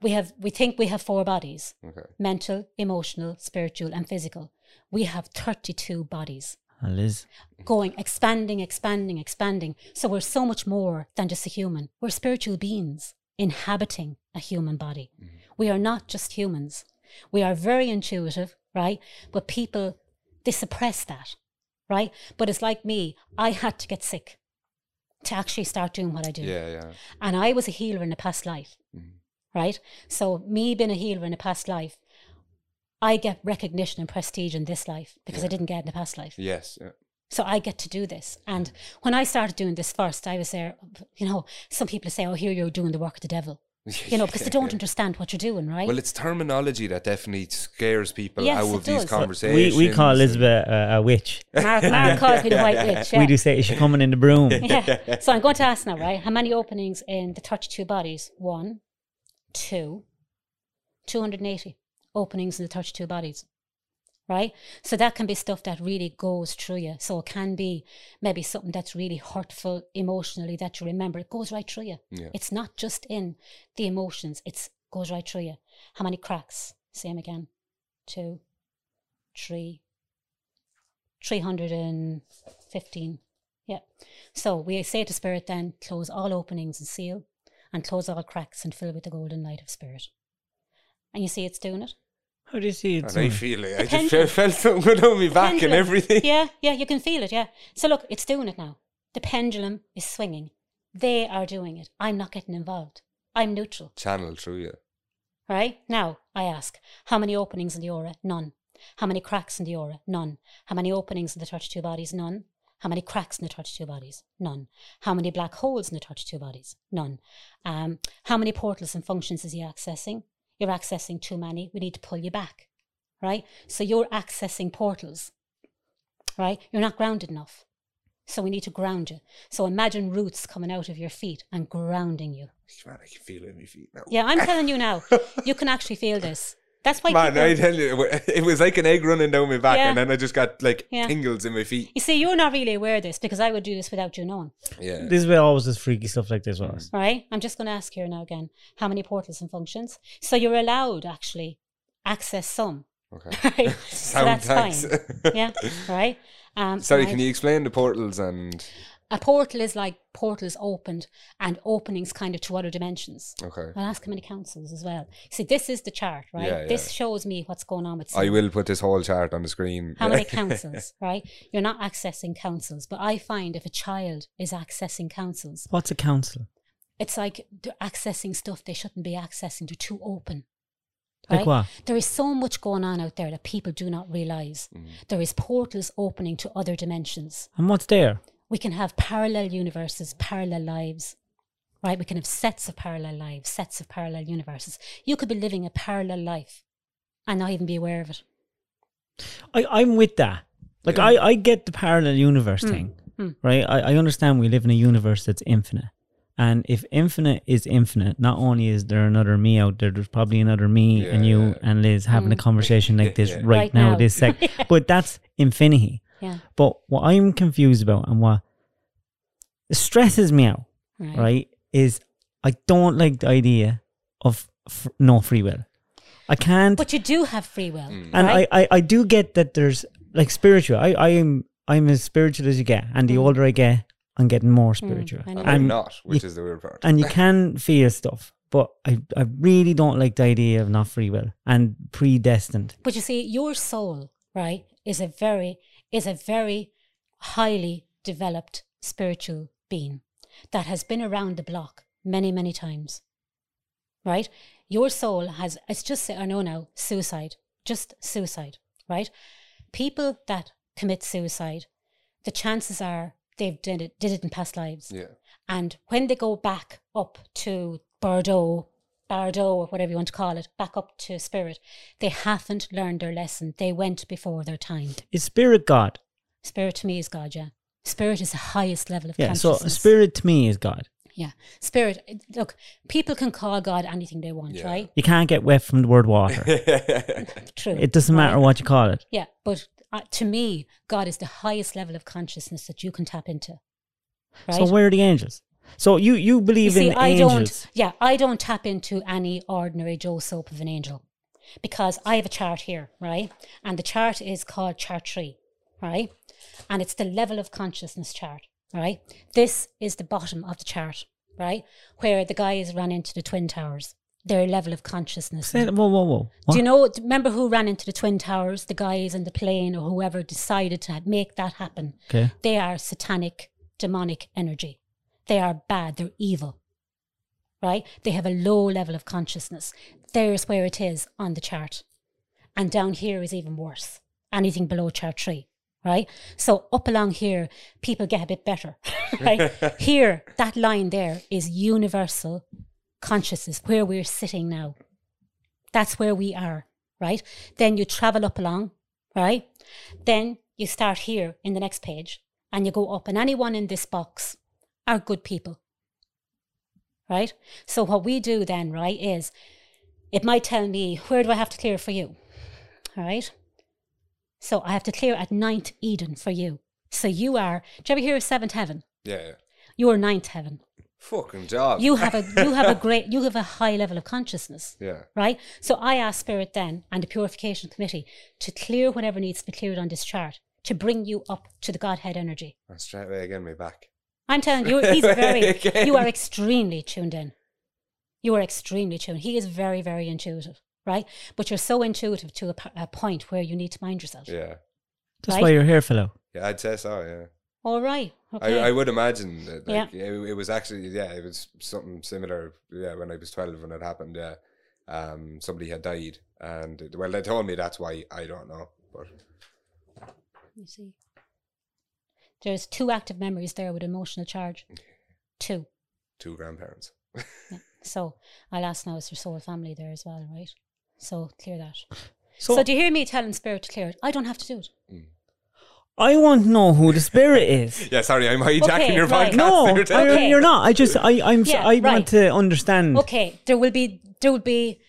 we have, we think we have four bodies: Okay. mental, emotional, spiritual, and physical. We have 32 bodies. Ah, Liz. going, expanding, expanding, expanding. So we're so much more than just a human. We're spiritual beings inhabiting a human body. We are not just humans. We are very intuitive, right? But people, they suppress that, right? But it's like me, I had to get sick to actually start doing what I do. Yeah, yeah. And I was a healer in a past life, Mhm. right? So, me being a healer in a past life, I get recognition and prestige in this life because I didn't get it in the past life. Yes. Yeah. So I get to do this. And when I started doing this first, I was there, you know, some people say, oh, here you're doing the work of the devil, *laughs* you know, because they don't understand what you're doing, right? Well, it's terminology that definitely scares people Yes, out of these does. conversations. We, we call Elizabeth a, a witch. Mark, Mark calls me the *laughs* white witch. Yeah. We do say, is she coming in the broom? *laughs* yeah. So I'm going to ask now, right? How many openings in the 32 bodies? One, two, 280 openings in the 32 bodies. Right? So that can be stuff that really goes through you. So it can be maybe something that's really hurtful emotionally that you remember. It goes right through you. Yeah. It's not just in the emotions, it goes right through you. How many cracks? Same again. Two, three, 315. Yeah. So we say to Spirit then, close all openings and seal, and close all cracks and fill with the golden light of Spirit. And you see it's doing it. How do you see it? And I feel it. I just pendulum. felt, felt something going on my back and everything. Yeah, yeah, you can feel it, yeah. So look, it's doing it now. The pendulum is swinging. They are doing it. I'm not getting involved. I'm neutral. Channel through you. Right? Now, I ask, how many openings in the aura? None. How many cracks in the aura? None. How many openings in the 32 bodies? None. How many cracks in the 32 bodies? None. How many black holes in the 32 bodies? None. Um, how many portals and functions is he accessing? You're accessing too many. We need to pull you back. Right? So you're accessing portals. Right? You're not grounded enough. So we need to ground you. So imagine roots coming out of your feet and grounding you. Man, I can feel it in my feet now. Yeah, I'm telling you now, *laughs* you can actually feel this. That's why Man, people, I tell you, *laughs* it was like an egg running down my back, Yeah. and then I just got like Yeah. tingles in my feet. you see, you're not really aware of this because I would do this without you knowing, Yeah. This is where always this freaky stuff like this was. right? I'm just going to ask here now again, how many portals and functions? So you're allowed actually access some, Okay. *laughs* right? *laughs* so Sound that's fine. Yeah, right. Um, Sorry, right? can you explain the portals and A portal is like portals opened and openings kind of to other dimensions. okay? I'll ask how many councils as well. See, this is the chart, right? Yeah, This yeah. shows me what's going on with. I will put this whole chart on the screen. How many *laughs* councils, right? You're not accessing councils, but I find if a child is accessing councils, What's a council? it's like they're accessing stuff they shouldn't be accessing. They're too open. Like right? what? There is so much going on out there that people do not realize. Mm. There is portals opening to other dimensions. And what's there? We can have parallel universes, parallel lives, right? We can have sets of parallel lives, sets of parallel universes. You could be living a parallel life and not even be aware of it. I, I'm with that. Like Yeah. I, I get the parallel universe thing. mm. Right? I, I understand we live in a universe that's infinite. And if infinite is infinite, not only is there another me out there, there's probably another me Yeah, and you yeah. and Liz having a conversation like this Yeah. right, Mm. Right now, now. this sec. *laughs* but that's infinity. Yeah. But what I'm confused about and what stresses me out, Right. right, is I don't like the idea of f- no free will. I can't But you do have free will. Mm. and right? I, I I do get that there's like spiritual. I I am I'm as spiritual as you get, and the Mm. older I get, I'm getting more spiritual. I know. And I'm not, which you- is the weird part. and you *laughs* can feel stuff, but I I really don't like the idea of not free will and predestined. But you see, your soul, right, is a very is a very highly developed spiritual being that has been around the block many, many times. Right? Your soul has it's just I know now, suicide. Just suicide, right? People that commit suicide, the chances are they've did it did it in past lives. yeah. And when they go back up to Bardo, Bardo, or whatever you want to call it, back up to spirit, they haven't learned their lesson. They went before their time. Is spirit God? Spirit to me is God, yeah. Spirit is the highest level of Yeah. So spirit to me is God. Yeah. Spirit. Look, people can call God anything they want, Yeah. right? You can't get wet from the word water. *laughs* True. it doesn't matter right? what you call it. Yeah. But uh, to me, God is the highest level of consciousness that you can tap into. Right? So where are the angels? So you you you believe see, in I angels? don't. Yeah, I don't tap into any ordinary Joe soap of an angel because I have a chart here, right? And the chart is called chart three, right? And it's the level of consciousness chart, right? This is the bottom of the chart, right? Where the guys ran into the twin towers. Their level of consciousness. Say Whoa, whoa, whoa. Do you know? Remember who ran into the twin towers? The guys in the plane, or whoever decided to make that happen. Okay. They are satanic, demonic energy. They are bad. They're evil. Right? They have a low level of consciousness. There's where it is on the chart, and down here is even worse. Anything below chart three. Right? So up along here, people get a bit better. *laughs* Right? *laughs* here, that line there is universal consciousness, where we're sitting now. That's where we are, right? Then you travel up along, right? Then you start here in the next page and you go up, and anyone in this box are good people, right? So, what we do then, right, is it might tell me, where do I have to clear for you? All right? So, I have to clear at ninth heaven for you. So, you are, do you ever hear of seventh heaven? yeah. You are ninth heaven. Fucking job. You have a you have a *laughs* great you have a high level of consciousness Yeah. right? So I asked Spirit then and the Purification Committee to clear whatever needs to be cleared on this chart to bring you up to the Godhead energy. And straight away again, my back. I'm telling you, he's very, *laughs* Again. you are extremely tuned in. You are extremely tuned. He is very, very intuitive, right? But you're so intuitive to a point where you need to mind yourself. Yeah. That's right? why you're here, fellow. Yeah, I'd say so, yeah. All right. Okay. I, I would imagine that Yeah. it, it was actually yeah it was something similar yeah when I was twelve when it happened yeah um somebody had died and well they told me that's why I don't know but you see. There's two active memories there with emotional charge. Two. two grandparents *laughs* Yeah. So I'll ask now, is there soul family there as well, right? So clear that. So, So, do you hear me telling Spirit to clear it? I don't have to do it. Mm. I want to know who the spirit is. *laughs* yeah sorry I'm hijacking Okay, your right. podcast no, there, *laughs* I, you're not. I just I I'm Yeah, I right. want to understand. Okay, there will be there will be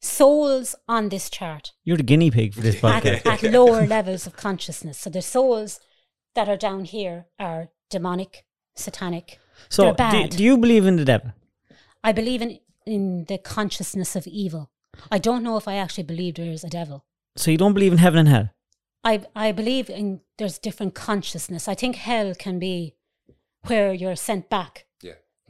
souls on this chart You're the guinea pig for this at, podcast. at lower levels of consciousness. So there's souls that are down here are demonic, satanic. so do, do you believe in the devil? I believe in in the consciousness of evil. I don't know if I actually believe there is a devil. So you don't believe in heaven and hell? I I believe in there's different consciousness. I think hell can be where you're sent back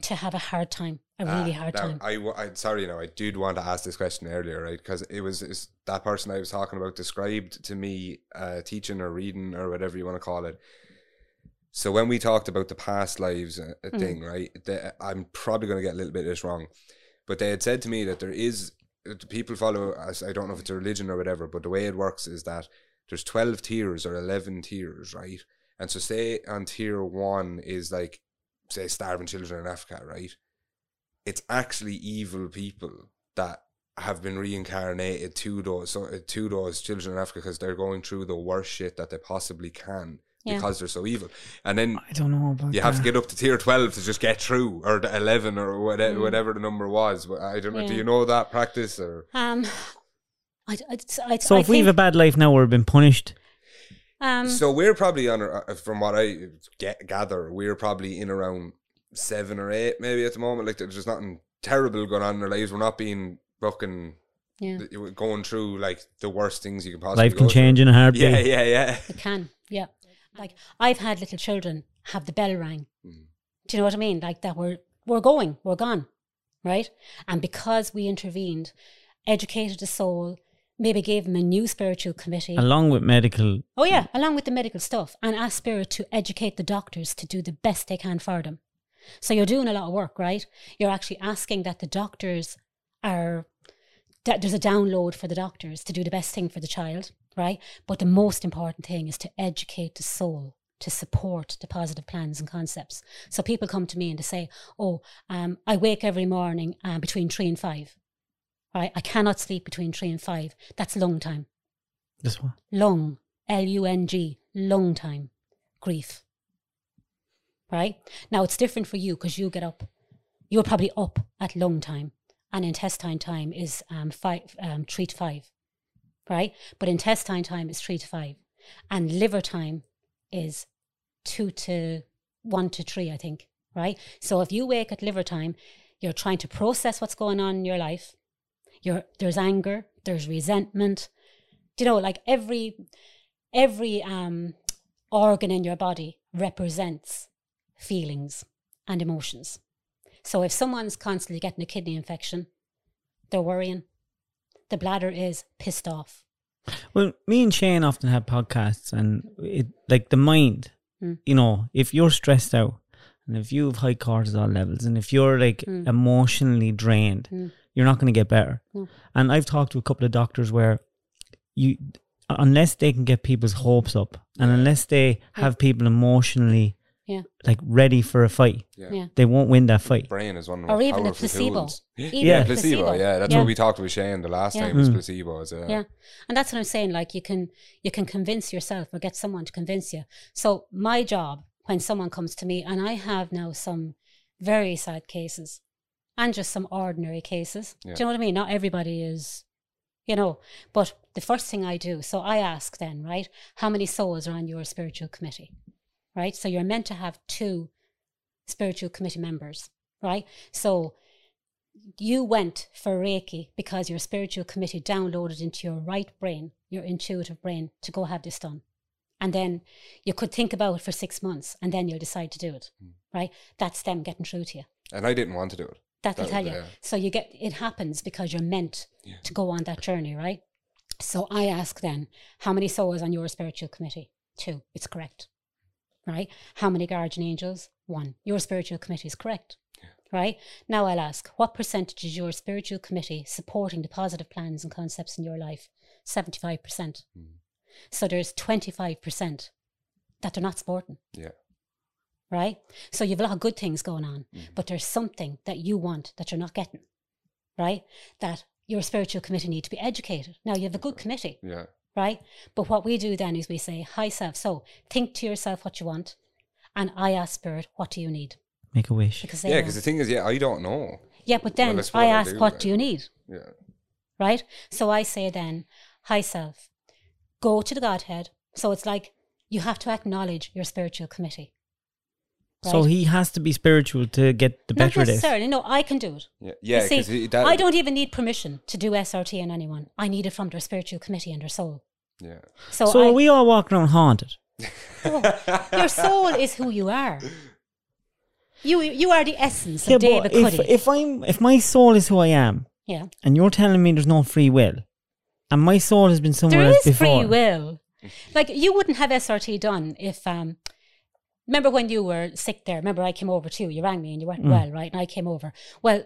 to have a hard time, a really Ah, hard now, time. I, sorry you know I did want to ask this question earlier right because it was it's, that person I was talking about described to me uh, teaching or reading or whatever you want to call it so when we talked about the past lives uh, uh, Mm. thing right the, I'm probably going to get a little bit of this wrong but they had said to me that there is uh, people follow I don't know if it's a religion or whatever but the way it works is that there's 12 tiers or 11 tiers right and so say on tier one is like say starving children in Africa right it's actually evil people that have been reincarnated to those so, uh, to those children in Africa because they're going through the worst shit that they possibly can Yeah. because they're so evil. And then I don't know about you have to get up to tier twelve to just get through, or the eleven, or whatever, Mm. whatever the number was. But I don't know. Do you know that practice or? Um, *sighs* I, I, I, So I if we have a bad life now, we're being punished. Um, So we're probably on, uh, from what I get, gather, we're probably in around seven or eight, maybe at the moment. Like there's just nothing terrible going on in our lives. We're not being fucking yeah, going through like the worst things you can possibly. Life can go change through. in a heartbeat. Yeah, yeah, yeah. it can. Yeah, like I've had little children have the bell rang. Mm. Do you know what I mean? Like that we're we're going, we're gone, right? And because we intervened, educated the soul, maybe gave them a new spiritual committee. Along with medical, Oh yeah, along with the medical stuff, and ask spirit to educate the doctors to do the best they can for them. So you're doing a lot of work, right? You're actually asking that the doctors are that there's a download for the doctors to do the best thing for the child, right? But the most important thing is to educate the soul to support the positive plans and concepts. So people come to me and they say, "Oh, um, I wake every morning uh, between three and five. Right? I cannot sleep between three and five. That's long time this one. Long. L U N G, Long time, grief. right? Now it's different for you because you get up. You're probably up at long time, and intestine time is um, five, um, three to five, right? But intestine time is three to five, and liver time is two to one to three, I think, right? So if you wake at liver time, you're trying to process what's going on in your life. You're, there's anger, there's resentment. Do you know, like every every um, organ in your body represents feelings and emotions. So if someone's constantly getting a kidney infection, they're worrying. The bladder is pissed off. Well, me and Shane often have podcasts, and it like the mind. Mm. You know, if you're stressed out, and if you have high cortisol levels, and if you're like Mm. emotionally drained, Mm. You're not going to get better. No. And I've talked to a couple of doctors where you, unless they can get people's hopes up, and unless they have people emotionally, Yeah. like ready for a fight, Yeah. Yeah. they won't win that fight. Brain is one of the Or even a powerful placebo. *gasps* tools. Even Yeah. a placebo. Yeah, that's Yeah. what we talked with Shane the last Yeah. time. Was Mm. placebos. Yeah. Yeah. And that's what I'm saying. Like you can you can convince yourself or get someone to convince you. So my job when someone comes to me, and I have now some very sad cases and just some ordinary cases. Yeah. Do you know what I mean? Not everybody is, you know. But the first thing I do, so I ask then, right, how many souls are on your spiritual committee? Right? So you're meant to have two spiritual committee members, right? So you went for Reiki because your spiritual committee downloaded into your right brain, your intuitive brain, to go have this done. And then you could think about it for six months and then you'll decide to do it, hmm. right? That's them getting through to you. And I didn't want to do it. That will That tell you. yeah. So you get it happens because you're meant Yeah. to go on that journey, right? So I ask then, how many souls on your spiritual committee? Two. It's correct. Right? How many guardian angels? One. Your spiritual committee is correct. Right? Now I'll ask, what percentage is your spiritual committee supporting the positive plans and concepts in your life? 75%. Mm. So there's 25% that they're not supporting Yeah. Right? So you've a lot of good things going on, Mhm. but there's something that you want that you're not getting, right? That your spiritual committee need to be educated. Now you have a good committee, Yeah. right? But what we do then is we say, "High, self." So think to yourself what you want, and I ask spirit, "What do you need?" Make a wish. Because Yeah. Because the thing is, yeah, I don't know. yeah, but then that's I what I ask, do, "What like. do you need?" Yeah. right? So I say then, "High, self." Go to the Godhead. So it's like you have to acknowledge your spiritual committee. So he has to be spiritual to get the better of this. necessarily. No, I can do it. Yeah. You see, Because that. I don't even need permission to do SRT on anyone. I need it from their spiritual committee and their soul. Yeah. So, So I, are we all walk around haunted? *laughs* your soul is who you are. You you are the essence Yeah, of David but if, Cuddy. if I'm if my soul is who I am, yeah, and you're telling me there's no free will, and my soul has been somewhere there else is before. free will. Like you wouldn't have SRT done if um. Remember when you were sick there? Remember I came over too. You rang me and you weren't Mm. well, right? And I came over. Well,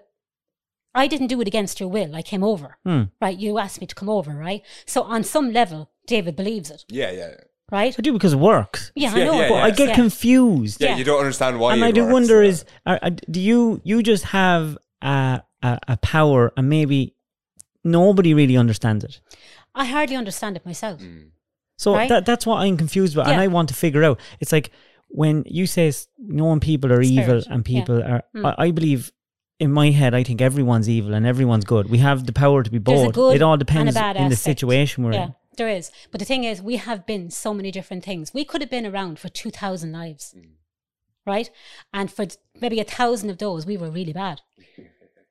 I didn't do it against your will. I came over, Hmm. right? You asked me to come over, right? So on some level, David believes it, Yeah. Yeah. right? I do because it works. Yeah, I know. yeah, it But I get yeah. confused. Yeah. Yeah. You don't understand why. and it I do works, wonder yeah. is are, are- do you you just have a, a a power and maybe nobody really understands it. I hardly understand it myself. Mm. So Right? that that's what I'm confused about, and I want to figure out. It's like when you say s- knowing people are evil Spirit, and yeah. people are. Mm. I, I believe. In my head, I think everyone's evil and everyone's good. We have the power to be both. It all depends bad in the situation we're Yeah, in. there is. But the thing is, we have been so many different things. We could have been around for 2,000 lives, Mm. right? And for maybe a thousand of those, we were really bad,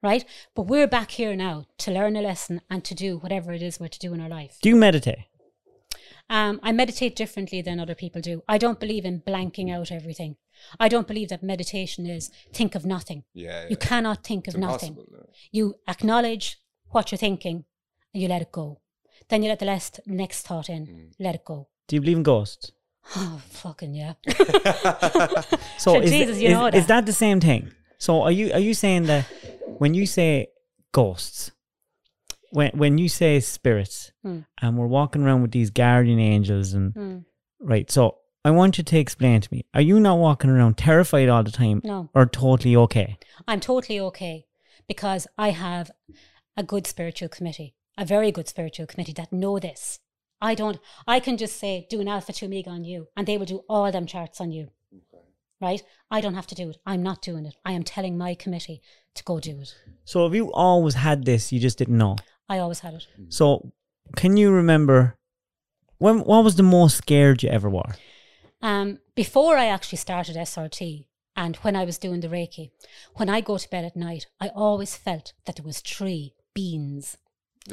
right? But we're back here now to learn a lesson and to do whatever it is we're to do in our life. Do you meditate? Um, I meditate differently than other people do. I don't believe in blanking out everything. I don't believe that meditation is think of nothing. Yeah. yeah. You cannot think It's of nothing. impossible. you acknowledge what you're thinking and you let it go. Then you let the last, next thought in, Mm. let it go. Do you believe in ghosts? Oh, fucking yeah. *laughs* *laughs* So Sure, is, Jesus, you is, know is that. that the same thing? So are you are you saying that when you say ghosts, when when you say spirits, Hmm. and we're walking around with these guardian angels and Mm, right? So I want you to explain to me: Are you not walking around terrified all the time, no, or totally okay? I'm totally okay because I have a good spiritual committee, a very good spiritual committee that know this. I don't, I can just say, do an alpha to omega on you, and they will do all them charts on you. right? I don't have to do it. I'm not doing it. I am telling my committee to go do it. So have you always had this? You just didn't know. I always had it. So can you remember when? What was the most scared you ever were? Um, before I actually started SRT and when I was doing the Reiki, when I go to bed at night, I always felt that there was three beans.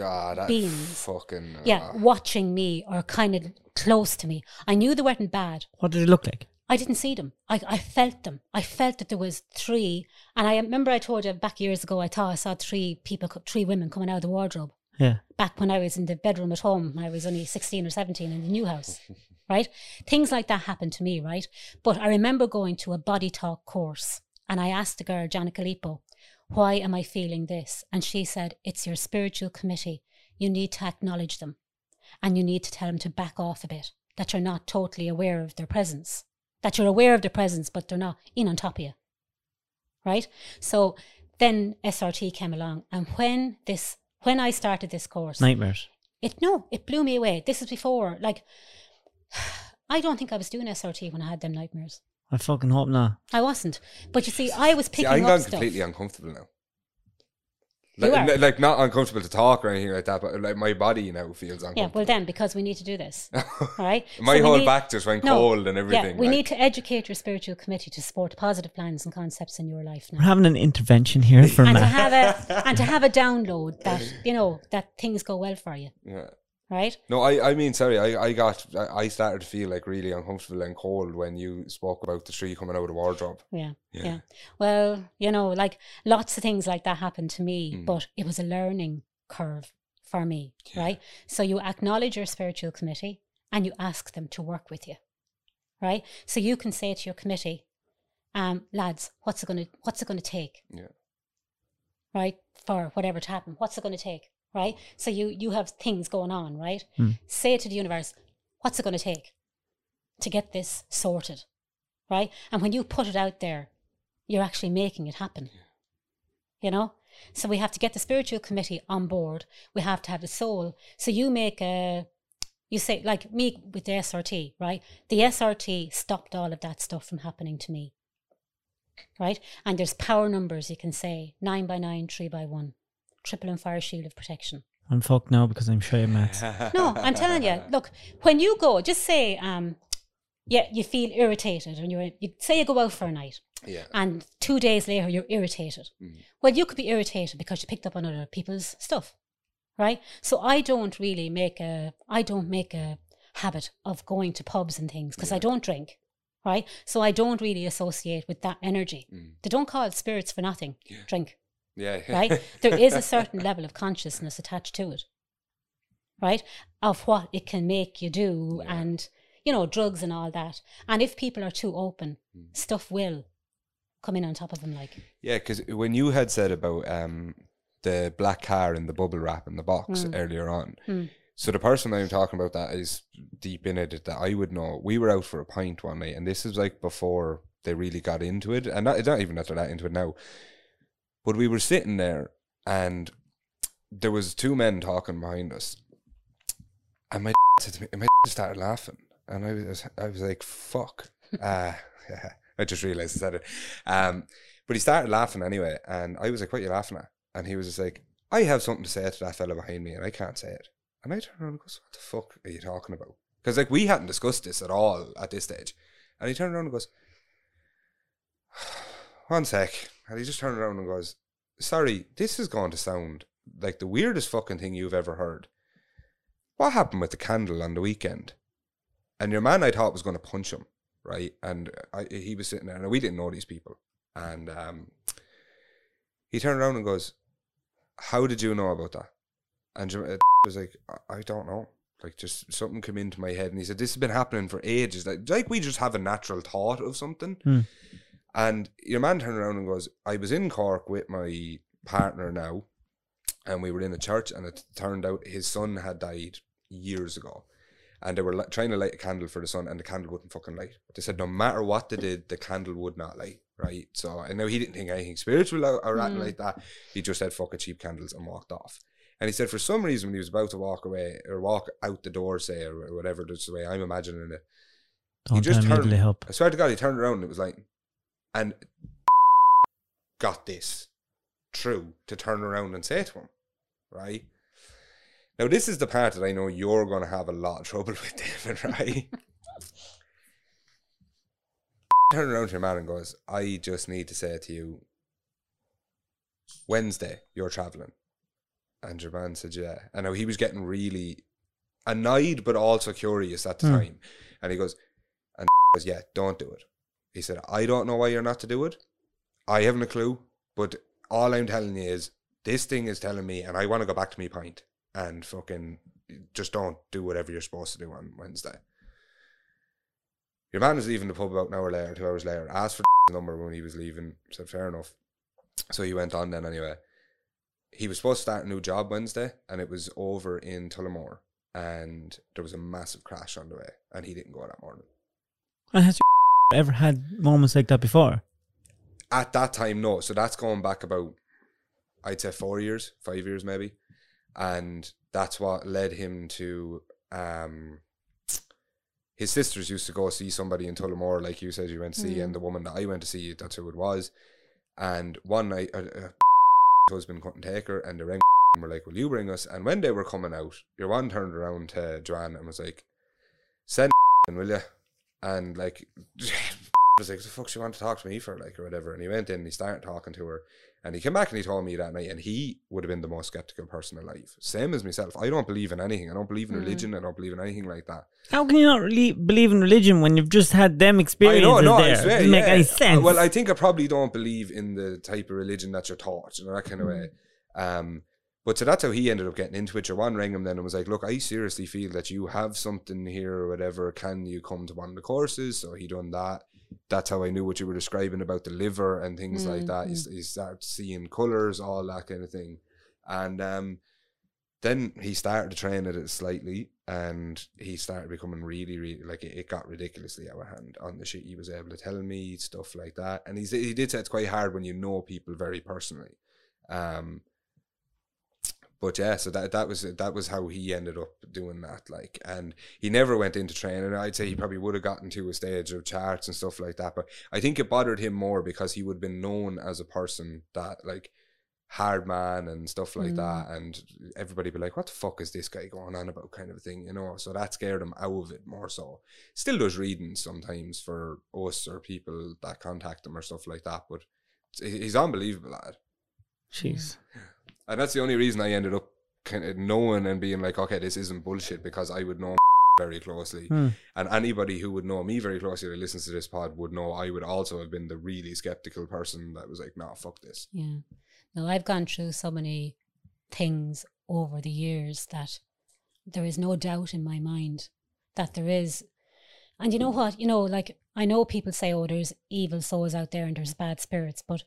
Ah, that Beans. fucking. yeah, ah. watching me or kind of close to me. I knew they weren't bad. What did it look like? I didn't see them. I, I felt them. I felt that there was three. And I remember I told you back years ago, I thought I saw three people, three women coming out of the wardrobe. Yeah. back when I was in the bedroom at home, I was only 16 or 17 in the new house, *laughs* right? Things like that happened to me, right? But I remember going to a body talk course and I asked the girl, Janica Lipo, why am I feeling this? And she said, it's your spiritual committee. You need to acknowledge them and you need to tell them to back off a bit, that you're not totally aware of their presence, that you're aware of their presence, but they're not in on top of you, right? So then SRT came along and when this, when I started this course, Nightmares. it no, it blew me away. This is before, like, *sighs* I don't think I was doing SRT when I had them nightmares. I fucking hope not. I wasn't. But you see, I was picking See, picking I'm up gone stuff. completely uncomfortable now. You Like, are. like not uncomfortable to talk or anything like that, but like my body now feels uncomfortable. Yeah, well then, because we need to do this. *laughs* All right. my So whole need- back just went No, cold and everything. Yeah, we like- need to educate your spiritual committee to support positive plans and concepts in your life Now. We're having an intervention here *laughs* for And to have a and to have a *laughs* download that you know that things go well for you, Yeah. Right? No, I, I mean, sorry, I, I got, I started to feel like really uncomfortable and cold when you spoke about the tree coming out of the wardrobe. Yeah, Yeah. yeah. Well, you know, like lots of things like that happened to me, Mm. but it was a learning curve for me, right? So you acknowledge your spiritual committee and you ask them to work with you, right? So you can say to your committee, um, lads, what's it gonna what's it gonna take? Yeah. Right? For whatever to happen. What's it gonna take? Right? So you you have things going on, right? Mm. Say to the universe, what's it gonna take to get this sorted? Right? And when you put it out there, you're actually making it happen. You know? So we have to get the spiritual committee on board. We have to have the soul. So you make a you say like me with the SRT, right? The SRT stopped all of that stuff from happening to me. Right? And there's power numbers you can say nine by nine, three by one. Triple and fire shield of protection. I'm fucked now because I'm shy of Matt. *laughs* No, I'm telling you. Look, when you go, just say, um, yeah, you feel irritated, and you're you say you go out for a night, Yeah. and two days later you're irritated. Mm. Well, you could be irritated because you picked up on other people's stuff, right? So I don't really make a I don't make a habit of going to pubs and things because I don't drink, right? So I don't really associate with that energy. Mm. They don't call it spirits for nothing. Drink Yeah. *laughs* right? there is a certain level of consciousness attached to it, right? Of what it can make you do Yeah. and, you know, drugs and all that. And if people are too open, Mm. stuff will come in on top of them, like. Yeah, because when you had said about um, the black car and the bubble wrap in the box Mm. earlier on, Mm. so the person I'm talking about that is deep in it that I would know. We were out for a pint one night, and this is like before they really got into it, and not, not even that they're that into it now. But we were sitting there, and there was two men talking behind us, and my *laughs* said to me, and my *laughs* started laughing, and I was, I was like, "Fuck." *laughs* Uh, I just realized I said it. Um, but he started laughing anyway, and I was like, "What are you laughing at?" And he was just like, "I have something to say to that fella behind me, and I can't say it." And I turned around and goes, "What the fuck are you talking about?" Because like we hadn't discussed this at all at this stage, and he turned around and goes, *sighs* "One sec," and he just turned around and goes, "Sorry, this is going to sound like the weirdest fucking thing you've ever heard. What happened with the candle on the weekend?" And your man, I thought was going to punch him, right? And I, he was sitting there, and we didn't know these people, and um, he turned around and goes, "How did you know about that?" And uh, was like, I, I don't know. Like, just something came into my head. And he said, This has been happening for ages. Like, like we just have a natural thought of something. Hmm. And your man turned around and goes, I was in Cork with my partner now, and we were in a church, and it turned out his son had died years ago. And they were li- trying to light a candle for the son, and the candle wouldn't fucking light. They said no matter what they did, the candle would not light. Right. So I know he didn't think anything spiritual or, or anything Mm. like that. He just said fuck it, cheap candles and walked off. And he said for some reason when he was about to walk away or walk out the door, say or, or whatever, that's the way I'm imagining it. Don't just tell me turned- help. I swear to God, he turned around and it was like And got this true to turn around and say to him, right? Now, this is the part that I know you're going to have a lot of trouble *laughs* with, David, right? turn around to your man and goes, I just need to say to you, Wednesday, you're traveling. And your man said, Yeah. And now he was getting really annoyed, but also curious at the Hmm. time. And he goes, And *laughs* goes, Yeah, don't do it. He said, I don't know why you're not to do it. I haven't a clue, but all I'm telling you is this thing is telling me, and I want to go back to me pint and fucking just don't do whatever you're supposed to do on Wednesday. Your man was leaving the pub about an hour later, two hours later, asked for the number when he was leaving, said fair enough. So he went on then anyway. He was supposed to start a new job Wednesday and it was over in Tullamore and there was a massive crash on the way and he didn't go that morning. And ever had moments like that before? At that time, no. So that's going back about, I'd say four years, five years maybe. And that's what led him to, um, his sisters used to go see somebody in Tullamore, like you said you went to see, Mm. and the woman that I went to see, that's who it was. And one night, uh, *laughs* uh, husband couldn't take her, and the ring *laughs* were like, "Will you bring us?" And when they were coming out, your one turned around to Joanne and was like, "Send *laughs* will you?" And like, *laughs* was like, "The fuck she want to talk to me for?" Like or whatever. And he went in, and he started talking to her, and he came back and he told me that night, and he would have been the most skeptical person alive. Same as myself. I don't believe in anything. I don't believe in Mm. religion. I don't believe in anything like that. How can you not really believe in religion when you've just had them experiences I know, no, there? I swear, Doesn't make any sense. Well, I think I probably don't believe in the type of religion that you're taught, you know, that kind of way. Um, but so that's how he ended up getting into it. One rang him then and was like, "Look, I seriously feel that you have something here or whatever. Can you come to one of the courses?" So he done that. That's how I knew what you were describing about the liver and things like that. He, he started seeing colors, all that kind of thing, and um, then he started to train at it slightly, and he started becoming really, really like it, it got ridiculously out of hand on the shit he was able to tell me stuff like that. And he's he did say it's quite hard when you know people very personally. Um, but yeah, so that that was that was how he ended up doing that. Like, and he never went into training. I'd say he probably would have gotten to a stage of charts and stuff like that. But I think it bothered him more because he would have been known as a person that like hard man and stuff like Mm. that, and everybody be like, "What the fuck is this guy going on about?" kind of thing, you know. So that scared him out of it more so. Still does readings sometimes for us or people that contact him or stuff like that, but he's unbelievable lad. Jeez. And that's the only reason I ended up kind of knowing and being like, okay, this isn't bullshit because I would know very closely. Hmm. And anybody who would know me very closely that listens to this pod would know I would also have been the really skeptical person that was like, nah, fuck this. Yeah. No, I've gone through so many things over the years that there is no doubt in my mind that there is. And you know what? You know, like I know people say, oh, there's evil souls out there and there's bad spirits, but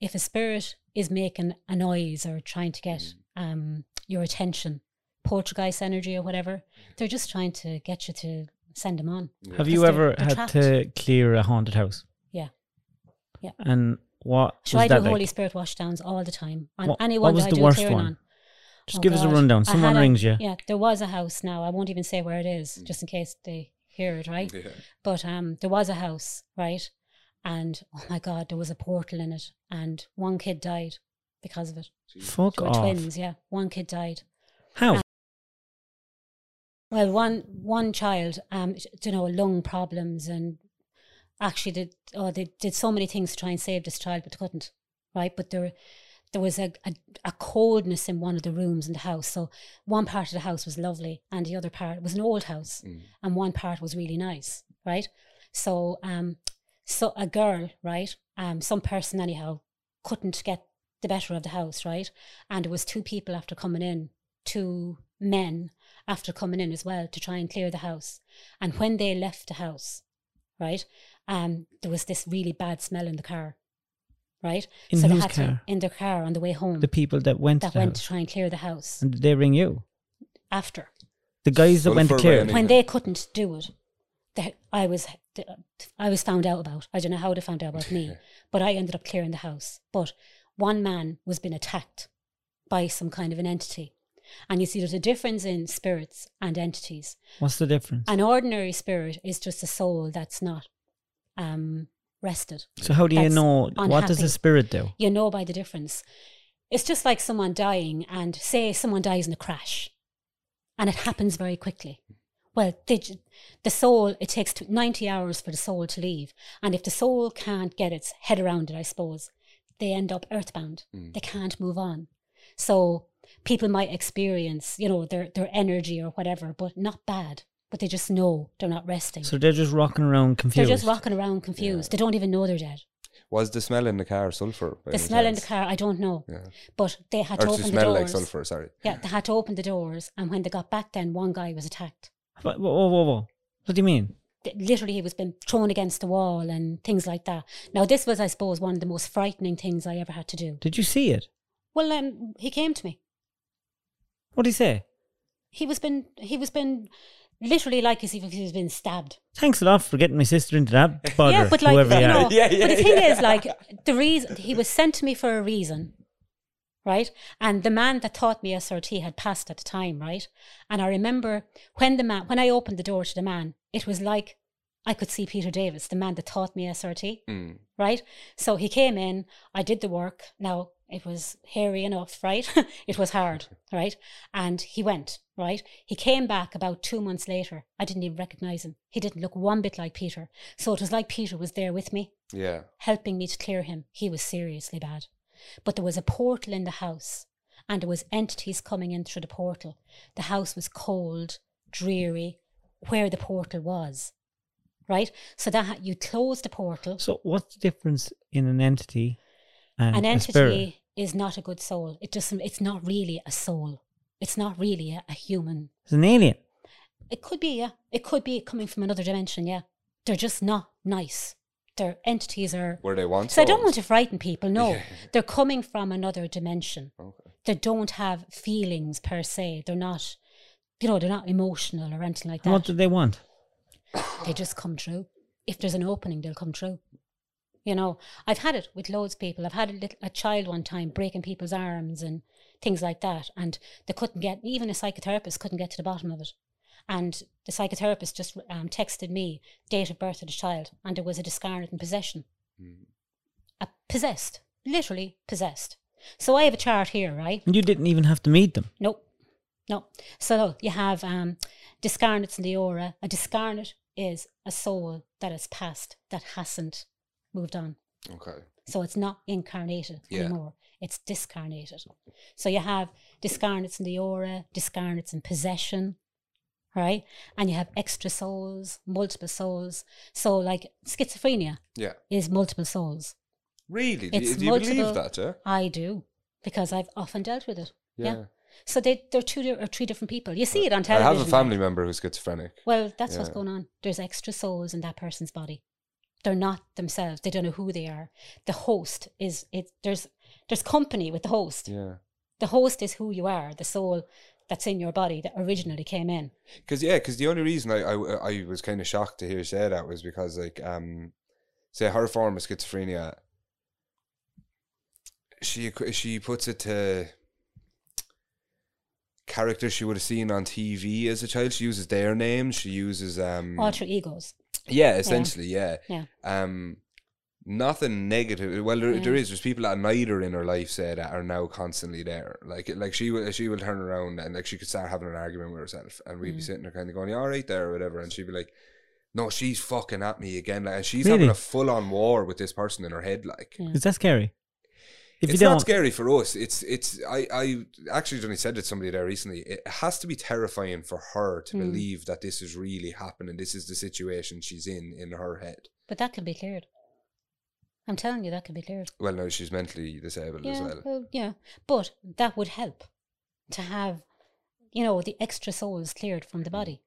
if a spirit is making a noise or trying to get um, your attention, poltergeist energy or whatever, they're just trying to get you to send them on. Have you ever they're- they're had trapped. to clear a haunted house? Yeah. Yeah. And what So was I do that Holy like? Spirit washdowns all the time on What- anyone what was that I the do worst clearing one? on. Just Oh give us a rundown. Someone had a- rings you. Yeah, there was a house now. I won't even say where it is, just in case they hear it, right? *laughs* Yeah. But um, there was a house, right? And oh my God, there was a portal in it, and one kid died because of it. Fuck They were off. twins, yeah. One kid died. How? Well, one one child, um, you know, lung problems, and actually did oh they did so many things to try and save this child, but couldn't, right? But there, there was a, a a coldness in one of the rooms in the house. So one part of the house was lovely, and the other part was an old house, Mm. and one part was really nice, right? So um, so a girl, right? Um, some person anyhow couldn't get the better of the house, right? And it was two people after coming in, two men after coming in as well to try and clear the house. And when they left the house, right, um, there was this really bad smell in the car, right? In so whose car? to in their car on the way home The people that went that to the went to try and clear the house And did they ring you? after The guys that went to clear. raining. when they couldn't do it. They, I was I was found out about. I don't know how they found out about me, *laughs* but I ended up clearing the house. But one man was being attacked by some kind of an entity. And you see, there's a difference in spirits and entities. What's the difference? An ordinary spirit is just a soul that's not um, rested. So how do you That's know what does the unhappy. spirit do? You know by the difference. It's just like someone dying, and say someone dies in a crash, and it happens very quickly. Well, they, the soul, it takes 90 hours for the soul to leave. And if the soul can't get its head around it, I suppose, they end up earthbound. Mm. They can't move on. So people might experience, you know, their, their energy or whatever, but not bad. But they just know they're not resting. So they're just rocking around confused. they're just rocking around confused. They don't even know they're dead. Was the smell in the car sulfur? The any smell in the car, I don't know. Yeah. But they had Or to to open the doors. smell doors. like sulfur, sorry. Yeah, they had to open the doors, and when they got back, then one guy was attacked. Whoa, whoa, whoa, whoa. What do you mean? Literally, he was been thrown against the wall and things like that. Now, this was, I suppose, one of the most frightening things I ever had to do. Did you see it? Well, um, he came to me. What did he say? He was been, he was been, literally like as if he was been stabbed. Thanks a lot for getting my sister into that bother. yeah, but like you you know. Yeah, yeah, but the thing yeah. is, like the reason he was sent to me for a reason, right? And the man that taught me SRT had passed at the time, right? And I remember when the man, when I opened the door to the man, it was like I could see Peter Davis, the man that taught me SRT, Mm. right? So he came in, I did the work. Now it was hairy enough, right? *laughs* it was hard, *laughs* right? And he went, right? He came back about two months later. I didn't even recognize him. He didn't look one bit like Peter. So it was like Peter was there with me, Yeah. helping me to clear him. He was seriously bad. But there was a portal in the house, and there was entities coming in through the portal. The house was cold, dreary, where the portal was. Right? So that you close the portal. So what's the difference in an entity and an entity is not a good soul. It doesn't. It's not really a soul. It's not really a, a human. It's an alien. It could be, yeah. It could be coming from another dimension, yeah. They're just not nice. Their entities are. Where they want So I don't want to frighten people. No, Yeah. *laughs* they're coming from another dimension. Okay. They don't have feelings per se. They're not, you know, they're not emotional or anything like And what do they want? *coughs* they just come true. If there's an opening, they'll come true. You know, I've had it with loads of people. I've had a, little, a child one time breaking people's arms and things like that, and they couldn't get even a psychotherapist couldn't get to the bottom of it. And the psychotherapist just um, texted me date of birth of the child, and there was a discarnate in possession, Mm. a possessed, literally possessed. So I have a chart here, right? And you didn't even have to meet them. Nope. No. So you have um, discarnates in the aura. A discarnate is a soul that has passed, that hasn't moved on. Okay. So it's not incarnated Yeah. anymore. It's discarnated. So you have discarnates in the aura, discarnates in possession, right? And you have extra souls, multiple souls. So like schizophrenia Yeah. is multiple souls. Really? Do, It's you, do you believe that, yeah? I do because I've often dealt with it. Yeah. Yeah. So they, they're two or three different people. You see uh, it on television. I have a family member who's schizophrenic. Well, that's what's going on. There's extra souls in that person's body. They're not themselves. They don't know who they are. The host is it. There's there's company with the host. Yeah. The host is who you are. The soul that's in your body that originally came in. Because yeah, because the only reason I, I I was kind of shocked to hear you say that was because like um, say her form of schizophrenia, she she puts it to characters she would have seen on TV as a child. She uses their names. She uses um Alter egos. yeah, essentially yeah. Yeah. Um, nothing negative. Well, there, there Yeah. is. There's people that neither in her life say that are now constantly there. Like, like she will, she will turn around and like she could start having an argument with herself, and we'd be Mm. sitting there kind of going, "You all right there?" or whatever, and she'd be like, "No, she's fucking at me again." Like, and she's Really? having a full on war with this person in her head. Like, Yeah. Is that scary? If it's don't, not scary for us. It's it's I I actually only said it to somebody there recently. It has to be terrifying for her to Mm. believe that this is really happening. This is the situation she's in in her head. But that can be cleared. I'm telling you, that can be cleared. Well, no, she's mentally disabled as well. well, yeah. But that would help to have, you know, the extra souls cleared from Mm. the body.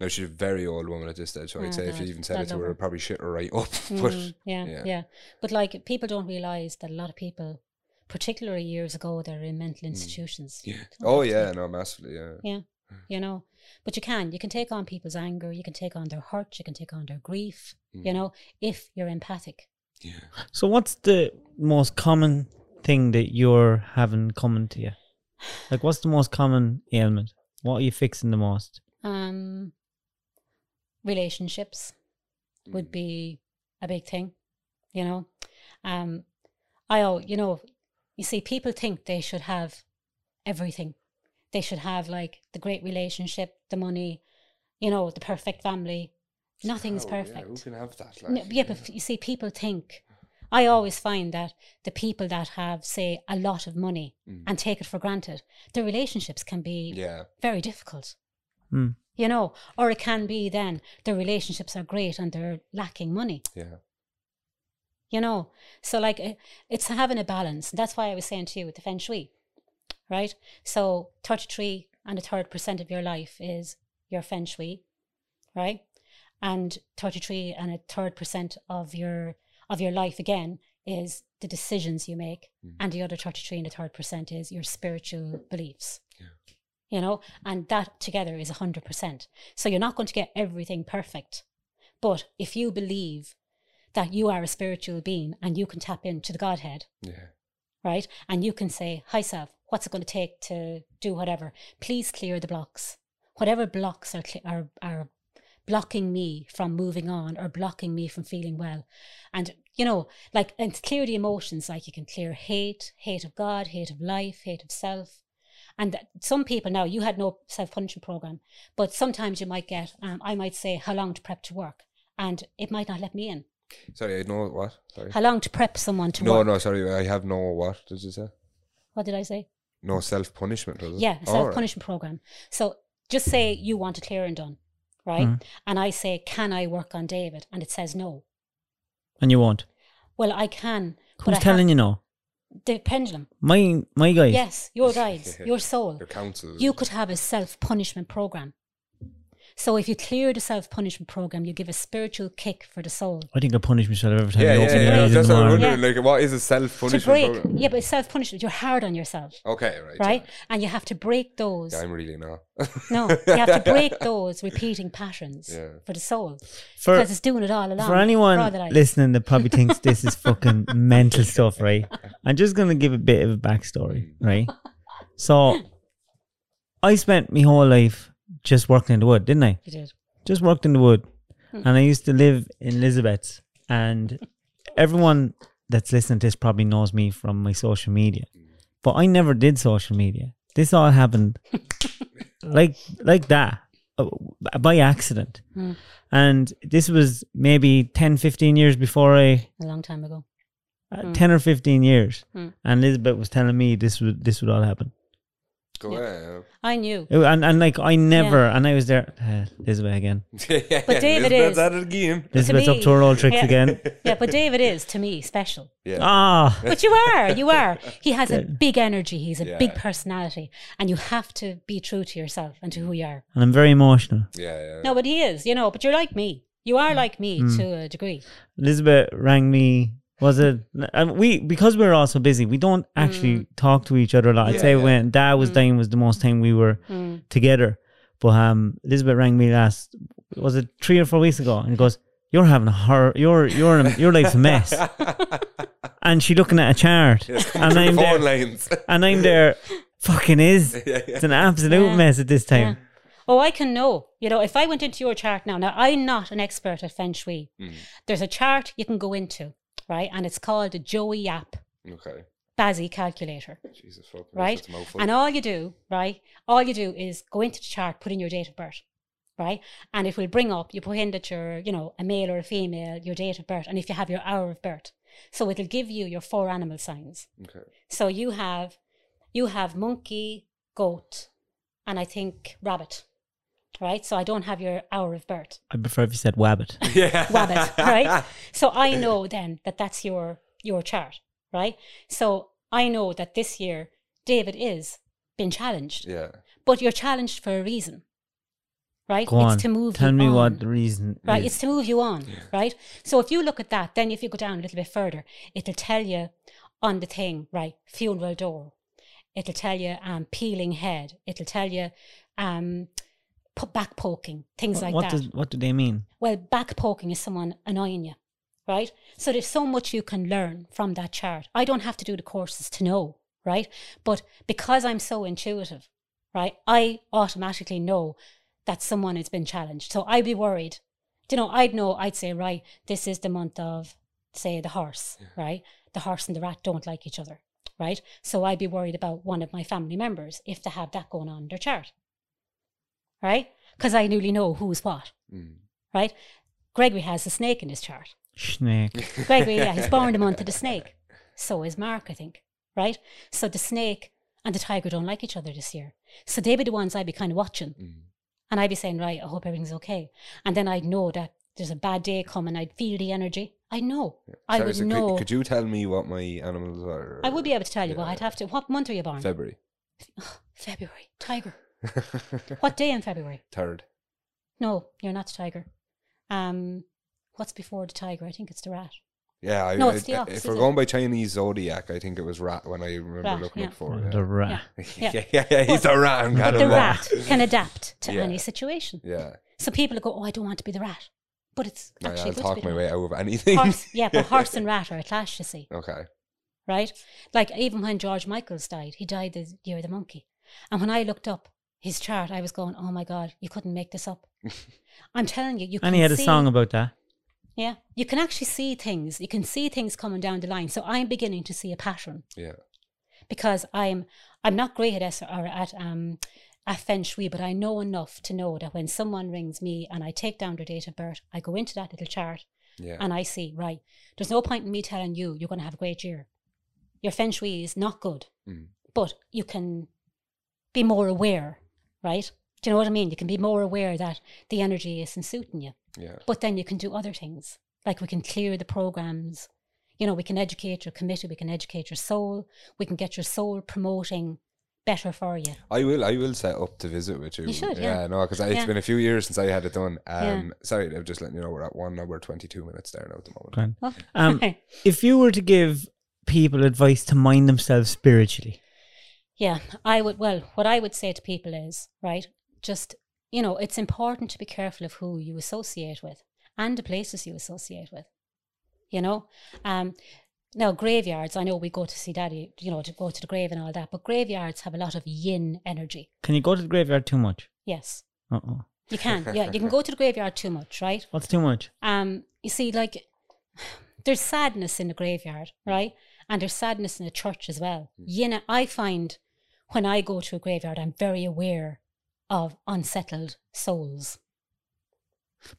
No, she's a very old woman at this stage, so Oh, I'd say if you even said it to her, it'd probably shit her right up. *laughs* but Mhm, yeah, yeah. yeah, But like people don't realize that a lot of people, particularly years ago, they're in mental institutions. Mm. yeah. Oh yeah, no, massively, yeah. Yeah. *sighs* You know, but you can. You can take on people's anger. You can take on their hurt. You can take on their grief. You Mm. know, if you're empathic. Yeah. so what's the most common thing that you're having coming to you? Like, what's the most common ailment? What are you fixing the most? Um, relationships Mm. would be a big thing. You know, um, I oh, you know, you see, people think they should have everything. They should have like the great relationship, the money, you know, the perfect family. Nothing's Oh, yeah, perfect. who can have that? No, Like, yeah, but you see, people think. I always find that the people that have, say, a lot of money Mm. and take it for granted, their relationships can be yeah, very difficult. Hmm. You know, or it can be then their relationships are great and they're lacking money. yeah, You know, so like it- it's having a balance. That's why I was saying to you with the feng shui, right? So thirty-three and a third percent of your life is your feng shui, right? And thirty-three and a third percent of your of your life again is the decisions you make, Mm. and the other thirty-three and a third percent is your spiritual beliefs. Yeah. You know, and that together is hundred percent. So you're not going to get everything perfect, but if you believe that you are a spiritual being and you can tap into the Godhead, yeah, right? And you can say, Hi, self what's it going to take to do whatever? Please clear the blocks. Whatever blocks are, cle are, are blocking me from moving on or blocking me from feeling well. And, you know, like, and clear the emotions, like you can clear hate, hate of God, hate of life, hate of self. And that- some people now, you had no self punishment program, but sometimes you might get, um, I might say, how long to prep to work? And it might not let me in. Sorry, I know what. Sorry. How long to prep someone to No, work? no, no, sorry. I have no what. Did you say? What did I say? No self punishment. Yeah, self right. punishment program. So just say you want a clear and done, right? Mhm. And I say, Can I work on David? And it says no. And you won't. Well, I can. but Who's I telling you no? The pendulum. My my guys. Yes, your *laughs* guides, your soul. Your counsel. You could have a self punishment program. So if you clear the self punishment program, you give a spiritual kick for the soul. I think I punish myself every time Yeah, I yeah, open yeah. my eyes in That's what I'm morning. wondering. Like, what is a self To punishment? break, program? yeah, but self punishment. You're hard on yourself, Okay, right. right? yeah. And you have to break those. Yeah, I'm really not. No, *laughs* you have to break those repeating patterns Yeah. for the soul For because it's doing it all along. for anyone listening that probably thinks this is *laughs* fucking mental stuff, right? I'm just gonna give a bit of a backstory, right? *laughs* So I spent my whole life just working in the wood, didn't I? You did. Just worked in the wood. Hmm. And I used to live in Elizabeth's and everyone that's listening to this probably knows me from my social media. But I never did social media. This all happened *laughs* like like that uh, by accident. Hmm. And this was maybe 10, 15 years before I, A long time ago. uh, Hmm. 10 or 15 years. Hmm. And Elizabeth was telling me this would, this would all happen. Go Yeah. Ahead. I knew. It- And, and like, I never, and I was there, uh, Elizabeth again. *laughs* But David Elizabeth's is- at it again. Elizabeth's up me, to her old tricks yeah. again. *laughs* Yeah, but David is to me special. Yeah. Ah, *laughs* But you are, you are. He has a big energy. He's a big Yeah. personality, and you have to be true to yourself and to who you are. and I'm very emotional. yeah, yeah. No, but he is, you know. But you're like me. You are like me Hmm. to a degree. Elizabeth rang me. Was it? And we because we were all so busy, we don't actually Mm. talk to each other a lot. I'd Yeah, say yeah. when Dad was dying was the most time we were Mm. together. But um, Elizabeth rang me last. Was it three or four weeks ago? And goes, "You're having a horror. You're you're in a, your life's a mess." *laughs* and she looking at a chart, *laughs* and I'm Phone there, lines. and I'm there. Fucking is. *laughs* yeah, yeah. It's an absolute Yeah. mess at this time. Yeah. Oh, I can know. You know, if I went into your chart now, now I'm not an expert at feng shui. Mm. There's a chart you can go into, right? And it's called the Joey Yap Okay. BaZi calculator. Jesus fucking Right? And all you do, right? All you do is go into the chart, put in your date of birth, right? And it will bring up, you put in that you're, you know, a male or a female, your date of birth, and if you have your hour of birth. So it'll give you your four animal signs. Okay. So you have, you have monkey, goat, and I think rabbit, right? So I don't have your hour of birth. I prefer if you said wabbit. *laughs* Yeah. Wabbit, right? So I know then that that's your your chart, right? So I know that this year David is been challenged, Yeah. but you're challenged for a reason, right? Go it's on. to move Tell you me on, what the reason right? is. It's to move you on, right? So if you look at that, then if you go down a little bit further, it'll tell you on the thing, right? Funeral door. It'll tell you um, peeling head. It'll tell you um, pu- back poking, things like what that. does what do they mean? Well, back poking is someone annoying you, right? So there's so much you can learn from that chart. I don't have to do the courses to know, right? But because I'm so intuitive, right, I automatically know that someone has been challenged. So I'd be worried. You know, I'd know, I'd say, right, this is the month of say the horse, right? The horse and the rat don't like each other, right? So I'd be worried about one of my family members if they have that going on in their chart, right? Because I newly know who's what, Mm. right? Gregory has a snake in his chart. Snake. *laughs* Gregory, yeah, he's born the month of the snake. So is Mark, I think, right? So the snake and the tiger don't like each other this year. So they'd be the ones I'd be kind of watching. Mm. And I'd be saying, right, I hope everything's okay. And then I'd know that there's a bad day coming. I'd feel the energy. I know. I Sorry, would so could- know. Could, you tell me what my animals are? I would be able to tell you, but I'd have to. What month are you born? February. *sighs* February. Tiger. *laughs* What day in February? Third. No, you're not the tiger. Um, what's before the tiger? I think it's the rat. Yeah, I, No, I- it's the ox, if we're it? going by Chinese zodiac, I think it was rat when I remember Rat, looking yeah. up for it. The rat. Yeah. *laughs* Yeah, Yeah. yeah, yeah, he's But- a rat. and But the him rat there. can *laughs* adapt to Yeah. any situation. Yeah, So people go, "Oh, I don't want to be the rat," but it's No, actually I'll talk to be my way out of anything. Horse, yeah, but horse and rat are a clash, you see, okay. right? Like even when George Michaels died, he died the year of the monkey, and when I looked up his chart, I was going, "Oh my god, you couldn't make this up." *laughs* I'm telling you, you can And he had a see- song about that. Yeah, you can actually see things. You can see things coming down the line. So I'm beginning to see a pattern Yeah. because I'm I'm not great at S- or at um at feng shui, but I know enough to know that when someone rings me and I take down their date of birth, I go into that little chart Yeah. and I see right. There's no point in me telling you you're going to have a great year. Your feng shui is not good, Mm. but you can be more aware, right? Do you know what I mean? You can be more aware that the energy isn't suiting you. yeah. But then you can do other things. Like we can clear the programs. You know, we can educate your committee, we can educate your soul, we can get your soul promoting better for you. I will. I will set up to visit with you. You should, yeah. no, because it's Yeah. been a few years since I had it done. Yeah. Um, sorry, I'm just letting you know we're at one hour twenty-two minutes there now at the moment. Grand. Oh, Um, *laughs* if you were to give people advice to mind themselves spiritually, yeah, I would, well, what I would say to people is, right, just, you know, it's important to be careful of who you associate with and the places you associate with. You know, um, now graveyards, I know we go to see daddy, you know, to go to the grave and all that, but graveyards have a lot of yin energy. can you go to the graveyard too much? Yes, Uh oh. you can. Yeah, you can go to the graveyard too much, right? What's too much? um you see like there's sadness in the graveyard right and there's sadness in the church as well you know i find when i go to a graveyard i'm very aware of unsettled souls.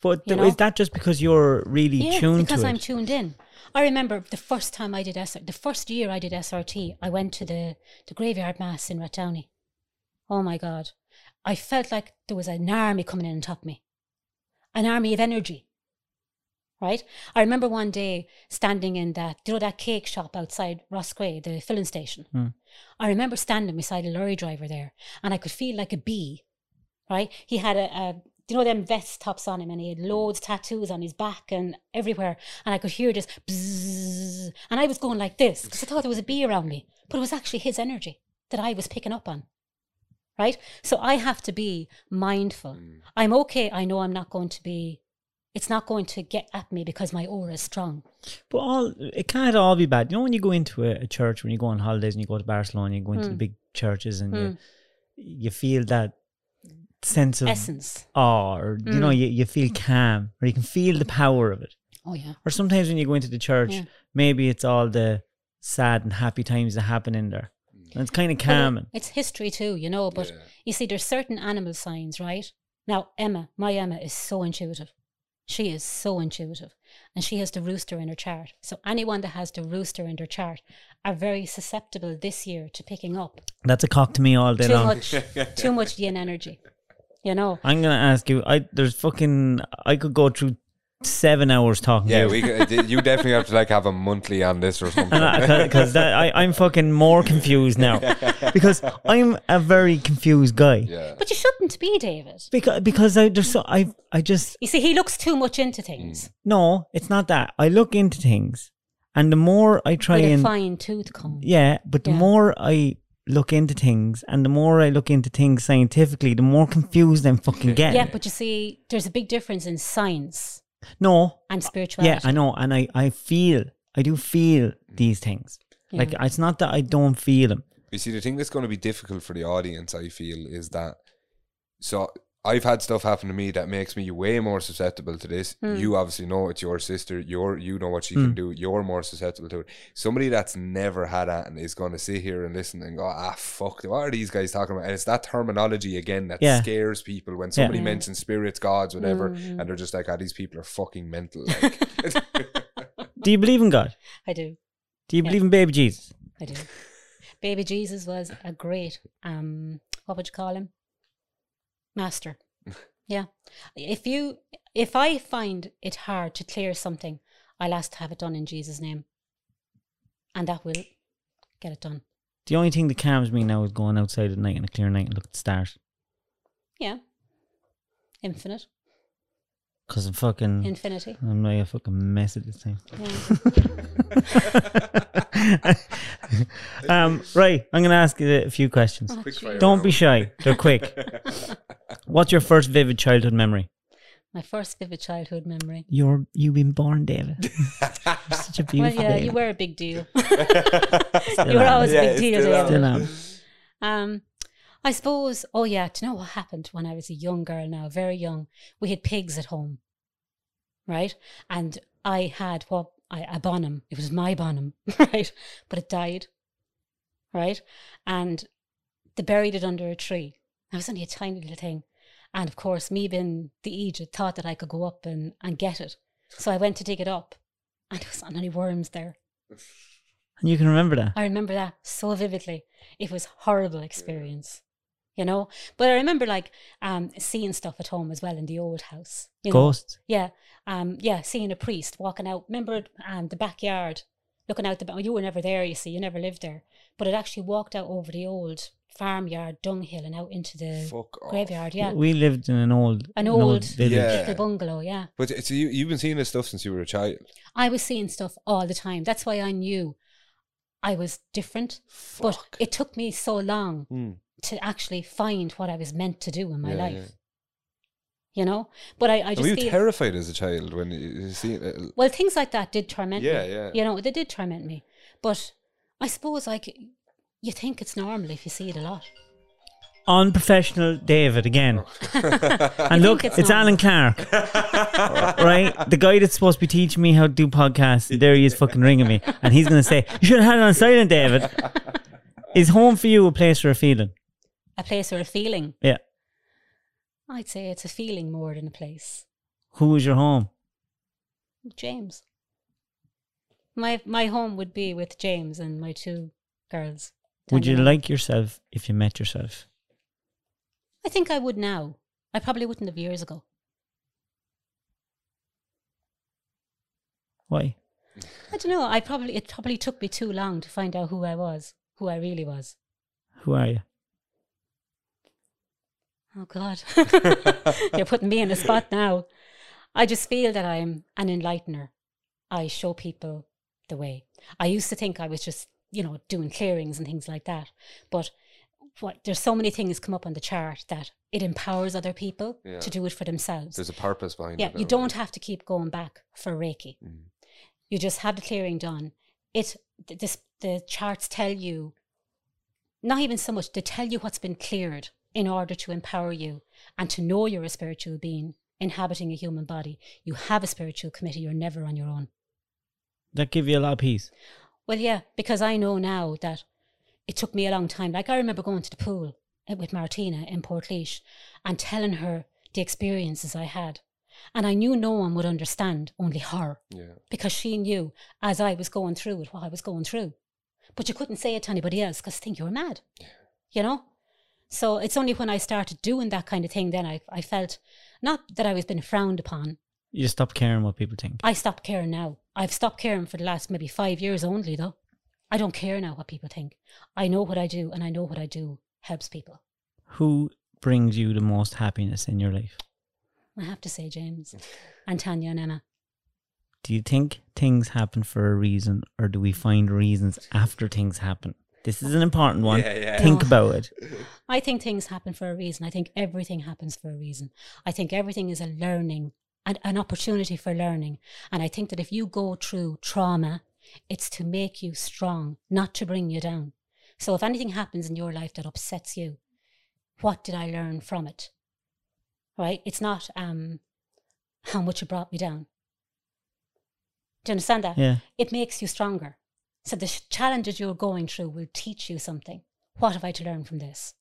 But You th- know? is that just because you're really yeah tuned because i'm tuned in. I remember the first time i did SR- the first year i did srt i went to the the graveyard mass in Rathdowney. oh my god. I felt like there was an army coming in on top of me. An army of energy right? I remember one day standing in that, you know, that cake shop outside Roscrea, the filling station. Hmm. I remember standing beside a lorry driver there, and I could feel like a bee, right? He had a, a you know, them vest tops on him, and he had loads of tattoos on his back and everywhere, and I could hear this bzzz, and I was going like this because I thought there was a bee around me, but it was actually his energy that I was picking up on. Right? So I have to be mindful. I'm okay. I know I'm not going to be it's not going to get at me because my aura is strong. But all it can't all be bad. You know, when you go into a, a church, when you go on holidays and you go to Barcelona, you go into the Hmm. big churches and Hmm. you you feel that sense of Essence. awe, or you know, Mm. you, you feel calm, or you can feel the power of it. Oh yeah. Or sometimes when you go into the church, Yeah. maybe it's all the sad and happy times that happen in there. And it's kind of But it- calming. It's history too, you know. But Yeah. you see, there's certain animal signs, right? Now, Emma, my Emma, is so intuitive. She is so intuitive, and she has the rooster in her chart. So anyone that has the rooster in their chart are very susceptible this year to picking up That's a cock to me all day too long. much, too much yin energy. You know. I'm gonna ask you. I there's fucking. I could go through seven hours talking. Yeah, we could- you definitely have to like have a monthly on this or something. because I, I'm fucking more confused now *laughs* because I'm a very confused guy yeah. But you shouldn't be, David. because because I there's so I I just You see, he looks too much into things mm. no it's not that I look into things and the more I try with and fine tooth comb. yeah but the Yeah. more I look into things and the more I look into things scientifically the more confused I'm fucking getting Yeah, but you see, there's a big difference in science no. And spirituality. yeah I know and I I feel I do feel mm. these things. Like it's not that I don't feel them. You see, the thing that's going to be difficult for the audience, I feel, is that so I've had stuff happen to me that makes me way more susceptible to this. Hmm. You obviously know it's your sister. You're you know what she can do. You're more susceptible to it. Somebody that's never had that and is going to sit here and listen and go, ah, fuck, what are these guys talking about? And it's that terminology again that Yeah. scares people when somebody Yeah. mentions spirits, gods, whatever, Mhm. and they're just like, ah, these people are fucking mental. Like, *laughs* Do you believe in God? I do. Do you Yeah. believe in baby Jesus? I do. Baby Jesus was a great, um, what would you call him? Master. *laughs* Yeah. If you, if I find it hard to clear something, I'll ask to have it done in Jesus' name, and that will get it done. The only thing that calms me now is going outside at night on a clear night and look at the stars. Yeah. Infinite, Because I'm fucking. infinity. I'm like a fucking mess at this time. Yeah. *laughs* um, right, I'm going to ask you a few questions. Oh, Quick gee. fire. Don't be shy, they're quick. *laughs* What's your first vivid childhood memory? My first vivid childhood memory. You're you've been born, David. *laughs* You're such a Well, beautiful yeah, baby. you were a big deal. you were am. always Yeah, a big deal. still David. Still am. Um, I suppose. Oh yeah, do you know what happened when I was a young girl? Now, very young, we had pigs at home, right? And I had what I a bonham. It was my bonham, *laughs* right? But it died, right? And they buried it under a tree. It was only a tiny little thing, and of course, me being the Egypt, thought that I could go up and and get it. So I went to dig it up, and there was not any worms there. And you can remember that. I remember that so vividly. It was horrible experience, you know. But I remember like um seeing stuff at home as well in the old house. You know? Ghosts. Yeah, um, yeah, seeing a priest walking out. Remember um the backyard, looking out the. ba- You were never there, you see. You never lived there, but it actually walked out over the old farmyard dunghill and out into the Fuck off. graveyard. Yeah, We lived in an old, An old- village. Yeah. little bungalow. Yeah, But so you, you've been seeing this stuff since you were a child. I was seeing stuff all the time. That's why I knew I was different. But it took me so long Hmm. To actually find what I was meant to do in my Yeah, life. yeah. You know, but I, I Were you feel terrified as a child when you you see it? well, things like that did torment Yeah, me. yeah. yeah. You know, they did torment me. But I suppose like you think it's normal if you see it a lot. Unprofessional David again. Oh. *laughs* and look, it's, it's Alan Clark. right? The guy that's supposed to be teaching me how to do podcasts, there he is fucking ringing me. And he's going to say, You should have had it on silent, David. *laughs* Is home for you a place or a feeling? A place or a feeling. Yeah. I'd say it's a feeling more than a place. Who is your home? James. My my home would be with James and my two girls. Would you like yourself if you met yourself? I think I would now. I probably wouldn't have years ago. Why? I don't know. I probably it probably took me too long to find out who I was, who I really was. Who are you? Oh God, *laughs* you're putting me in a spot now. I just feel that I'm an enlightener. I show people the way. I used to think I was just, you know, doing clearings and things like that. But what there's so many things come up on the chart that it empowers other people Yeah. to do it for themselves. There's a purpose behind yeah, it. Yeah, you don't have to keep going back for Reiki. Mm. You just have the clearing done. It th- this the charts tell you not even so much they tell you what's been cleared in order to empower you and to know you're a spiritual being inhabiting a human body. You have a spiritual committee. You're never on your own. That give you a lot of peace. Well, yeah, because I know now that it took me a long time. Like I remember going to the pool uh, with Martina in Portlaoise and telling her the experiences I had. And I knew no one would understand, only her, Yeah. because she knew as I was going through it what I was going through. But you couldn't say it to anybody else because think you were mad. You know? So it's only when I started doing that kind of thing then I, I felt not that I was being frowned upon. You stop caring what people think. I stopped caring now. I've stopped caring for the last maybe five years only though. I don't care now what people think. I know what I do and I know what I do helps people. Who brings you the most happiness in your life? I have to say James *laughs* and Tanya and Emma. Do you think things happen for a reason or do we find reasons after things happen? This is an important one. Yeah, yeah. Think No. about it. *laughs* I think things happen for a reason. I think everything happens for a reason. I think everything is a learning and an opportunity for learning. And I think that if you go through trauma, it's to make you strong, not to bring you down. So if anything happens in your life that upsets you, what did I learn from it? right? It's not um, how much it brought me down. Do you understand that? Yeah. It makes you stronger. So the challenges you're going through will teach you something. What have I to learn from this?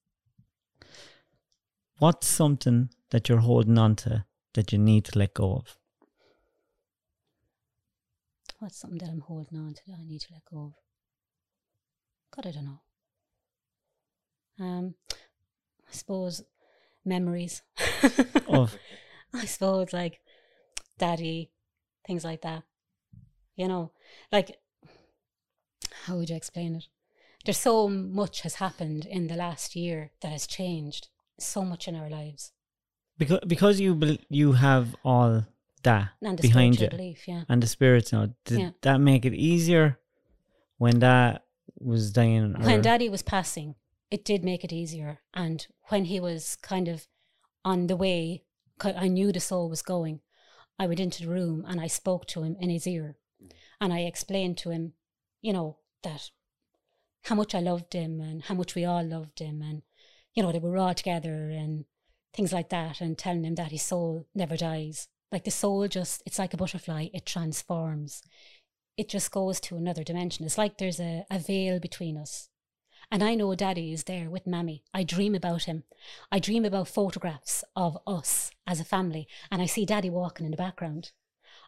What's something that you're holding on to that you need to let go of? What's something that I'm holding on to that I need to let go of? God, I don't know. Um, I suppose memories. *laughs* Of I suppose like daddy, things like that. You know, like how would you explain it? There's so much has happened in the last year that has changed so much in our lives. because because you bel you have all that And the behind you belief, yeah. and the spirits now. Did Yeah. that make it easier when that was dying? when daddy was passing it did make it easier and when he was kind of on the way i knew the soul was going i went into the room and i spoke to him in his ear and i explained to him you know that how much i loved him and how much we all loved him and you know that we were all together and things like that and telling him that his soul never dies like the soul just it's like a butterfly it transforms it just goes to another dimension. It's like there's a, a veil between us. And I know Daddy is there with Mammy. I dream about him. I dream about photographs of us as a family, and I see Daddy walking in the background.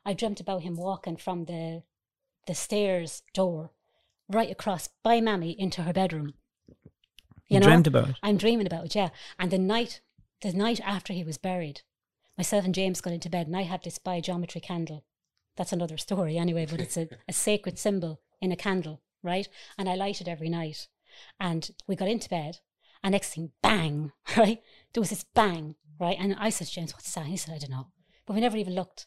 I dreamt about him walking from the the stairs door right across by Mammy into her bedroom. you dreamt about it. I'm dreaming about it, yeah. And the night, the night after he was buried, myself and James got into bed, and I had this biogeometry candle. That's another story, anyway. But it's a, *laughs* a sacred symbol in a candle, right? And I light it every night. And we got into bed, and next thing, bang, *laughs* right? There was this bang, right? And I said, James, what's that? And he said, I don't know. But we never even looked.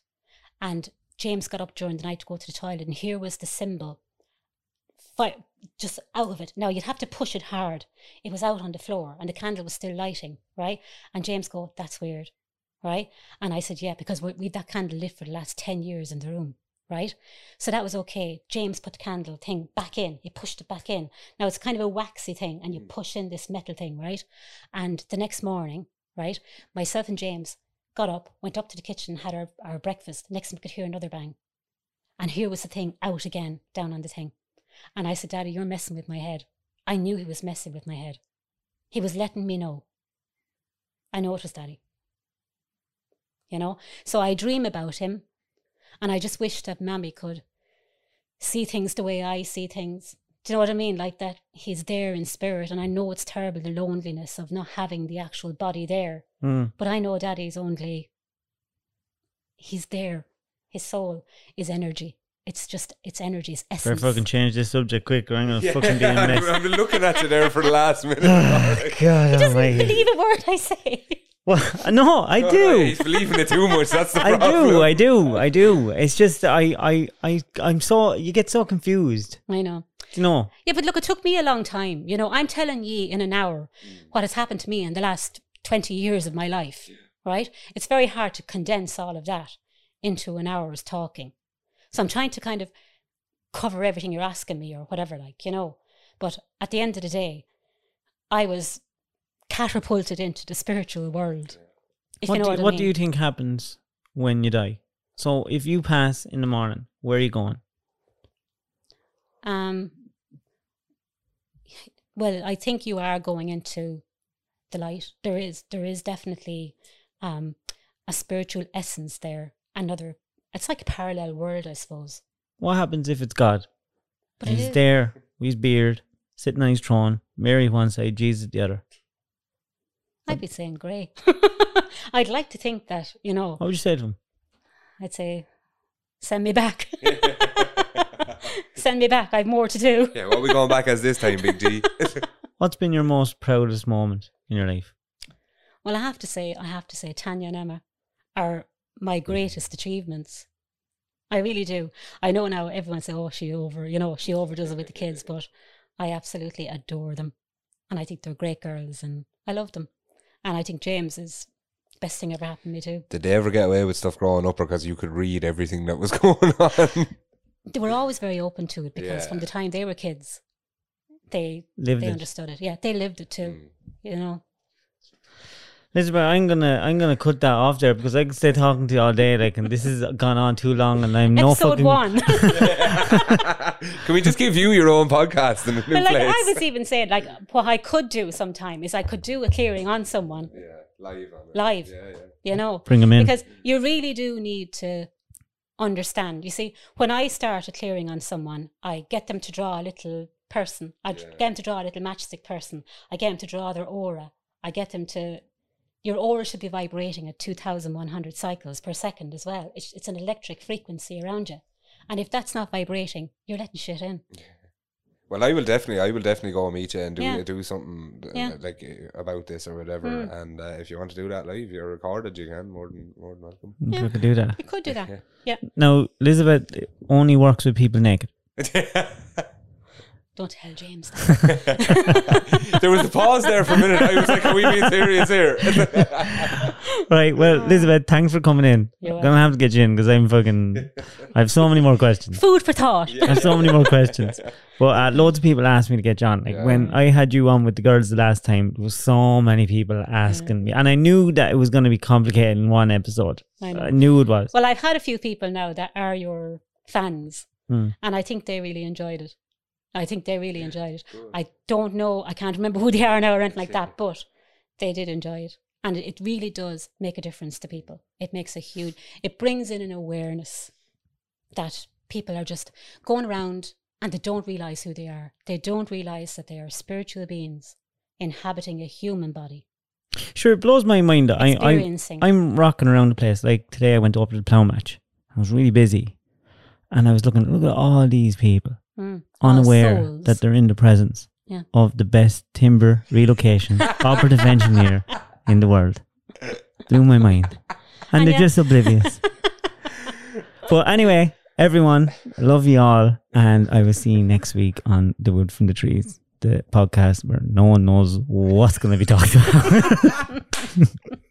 And James got up during the night to go to the toilet, and here was the symbol fi- just out of it. Now you'd have to push it hard. It was out on the floor and the candle was still lighting, right? And James go, that's weird, right? And I said, yeah, because we- we've that candle lit for the last 10 years in the room, right? So that was okay. James put the candle thing back in. He pushed it back in. Now it's kind of a waxy thing and you hmm. push in this metal thing, right? And the next morning, right, myself and James got up, went up to the kitchen, had our, our breakfast. Next thing we could hear another bang. And here was the thing out again, down on the thing. And I said, Daddy, you're messing with my head. I knew he was messing with my head. He was letting me know. I know it was Daddy. You know? So I dream about him. And I just wish that Mammy could see things the way I see things. Do you know what I mean? Like that he's there in spirit. And I know it's terrible, the loneliness of not having the actual body there. Mm. But I know Daddy's only, he's there. His soul is energy. It's just, it's energy, it's essence. Better essence. fucking change this subject quick or I'm gonna *laughs* Yeah, fucking be a mess. I've been looking at you there for the last minute. *laughs* Oh, God He doesn't almighty. believe a word I say. Well, *laughs* no, I Oh, do. He's believing it too much. That's the problem. I do, I do, I do. It's just I, I, I, I'm so you get so confused. I know. You know, Yeah, but look, it took me a long time. You know, I'm telling ye in an hour what has happened to me in the last 20 years of my life, right? It's very hard to condense all of that into an hour's talking. So I'm trying to kind of cover everything you're asking me or whatever, like, you know. But at the end of the day, I was catapulted into the spiritual world. What, you know do, what, what do you think happens when you die? So if you pass in the morning, where are you going? Um, well, I think you are going into the light. There is, there is definitely um, a spiritual essence there. Another, it's like a parallel world, I suppose. What happens if it's God? But He's is- there with his beard, sitting on his throne, Mary one side, Jesus the other. I'd be saying grey. *laughs* I'd like to think that, you know, What would you say to him? I'd say, send me back. *laughs* send me back. I've more to do. Yeah, what are we going back as this time, Big D? *laughs* What's been your most proudest moment in your life? Well, I have to say, I have to say, Tanya and Emma are my greatest achievements. I really do. I know now everyone say, "Oh, she over," you know, she overdoes it with the kids, but I absolutely adore them, and I think they're great girls, and I love them, and I think James is best thing ever happened to me too. Did they ever get away with stuff growing up or because you could read everything that was *laughs* going on? They were always very open to it because from the time they were kids, they Lived they it. understood it. Yeah, they lived it too. Mm. You know, Elizabeth, I'm gonna I'm gonna cut that off there because I can stay talking to you all day, like, and this has gone on too long, and I'm no Episode fucking. one. *laughs* *laughs* Can we just give you your own podcast in a new but like place? I was even saying, like what I could do sometime is I could do a clearing on someone yeah, live on it. live. Yeah, yeah. You know, Bring 'em in. because you really do need to understand. You see, when I start a clearing on someone, I get them to draw a little person. I Yeah. get them to draw a little matchstick person. I get them to draw their aura. I get them to. Your aura should be vibrating at 2,100 cycles per second as well. It's, it's an electric frequency around you. And if that's not vibrating, you're letting shit in. Well, I will definitely, I will definitely go meet you and do Yeah. do something uh, Yeah. like uh, about this or whatever. Mm. And uh, if you want to do that live, you're recorded. You can more than more than welcome. We could do that. You could do that. Yeah. *laughs* Yeah. Now, Elizabeth only works with people naked. *laughs* Don't tell James that. *laughs* there was a pause there for a minute. I was like, "Are we being serious here?" *laughs* Right. Well, Elizabeth, thanks for coming in. You're I'm gonna have to get you in because I'm fucking. I have so many more questions. Food for thought. I have so many more questions. But uh, loads of people asked me to get you on. Like Yeah. when I had you on with the girls the last time, there was so many people asking me, and I knew that it was going to be complicated in one episode. I know. I knew it was. Well, I've had a few people now that are your fans, Hmm. and I think they really enjoyed it. I think they really enjoyed it. I don't know, I can't remember *laughs* who they are now or anything like that, but they did enjoy it. And it it really does make a difference to people. It makes a huge, it brings in an awareness that people are just going around and they don't realize who they are. They don't realize that they are spiritual beings inhabiting a human body, Sure, it blows my mind. I, I, I'm rocking around the place. Like today, I went up to the plough match. I was really busy, and I was looking. Look at all these people, Mm. Unaware souls. that they're in the presence Yeah. of the best timber relocation *laughs* operative engineer in the world. Blew my mind, and, And they're yeah. just oblivious. *laughs* but anyway, everyone, love you all, and I will see you next week on the Wood from the Trees, the podcast where no one knows what's going to be talked about. *laughs*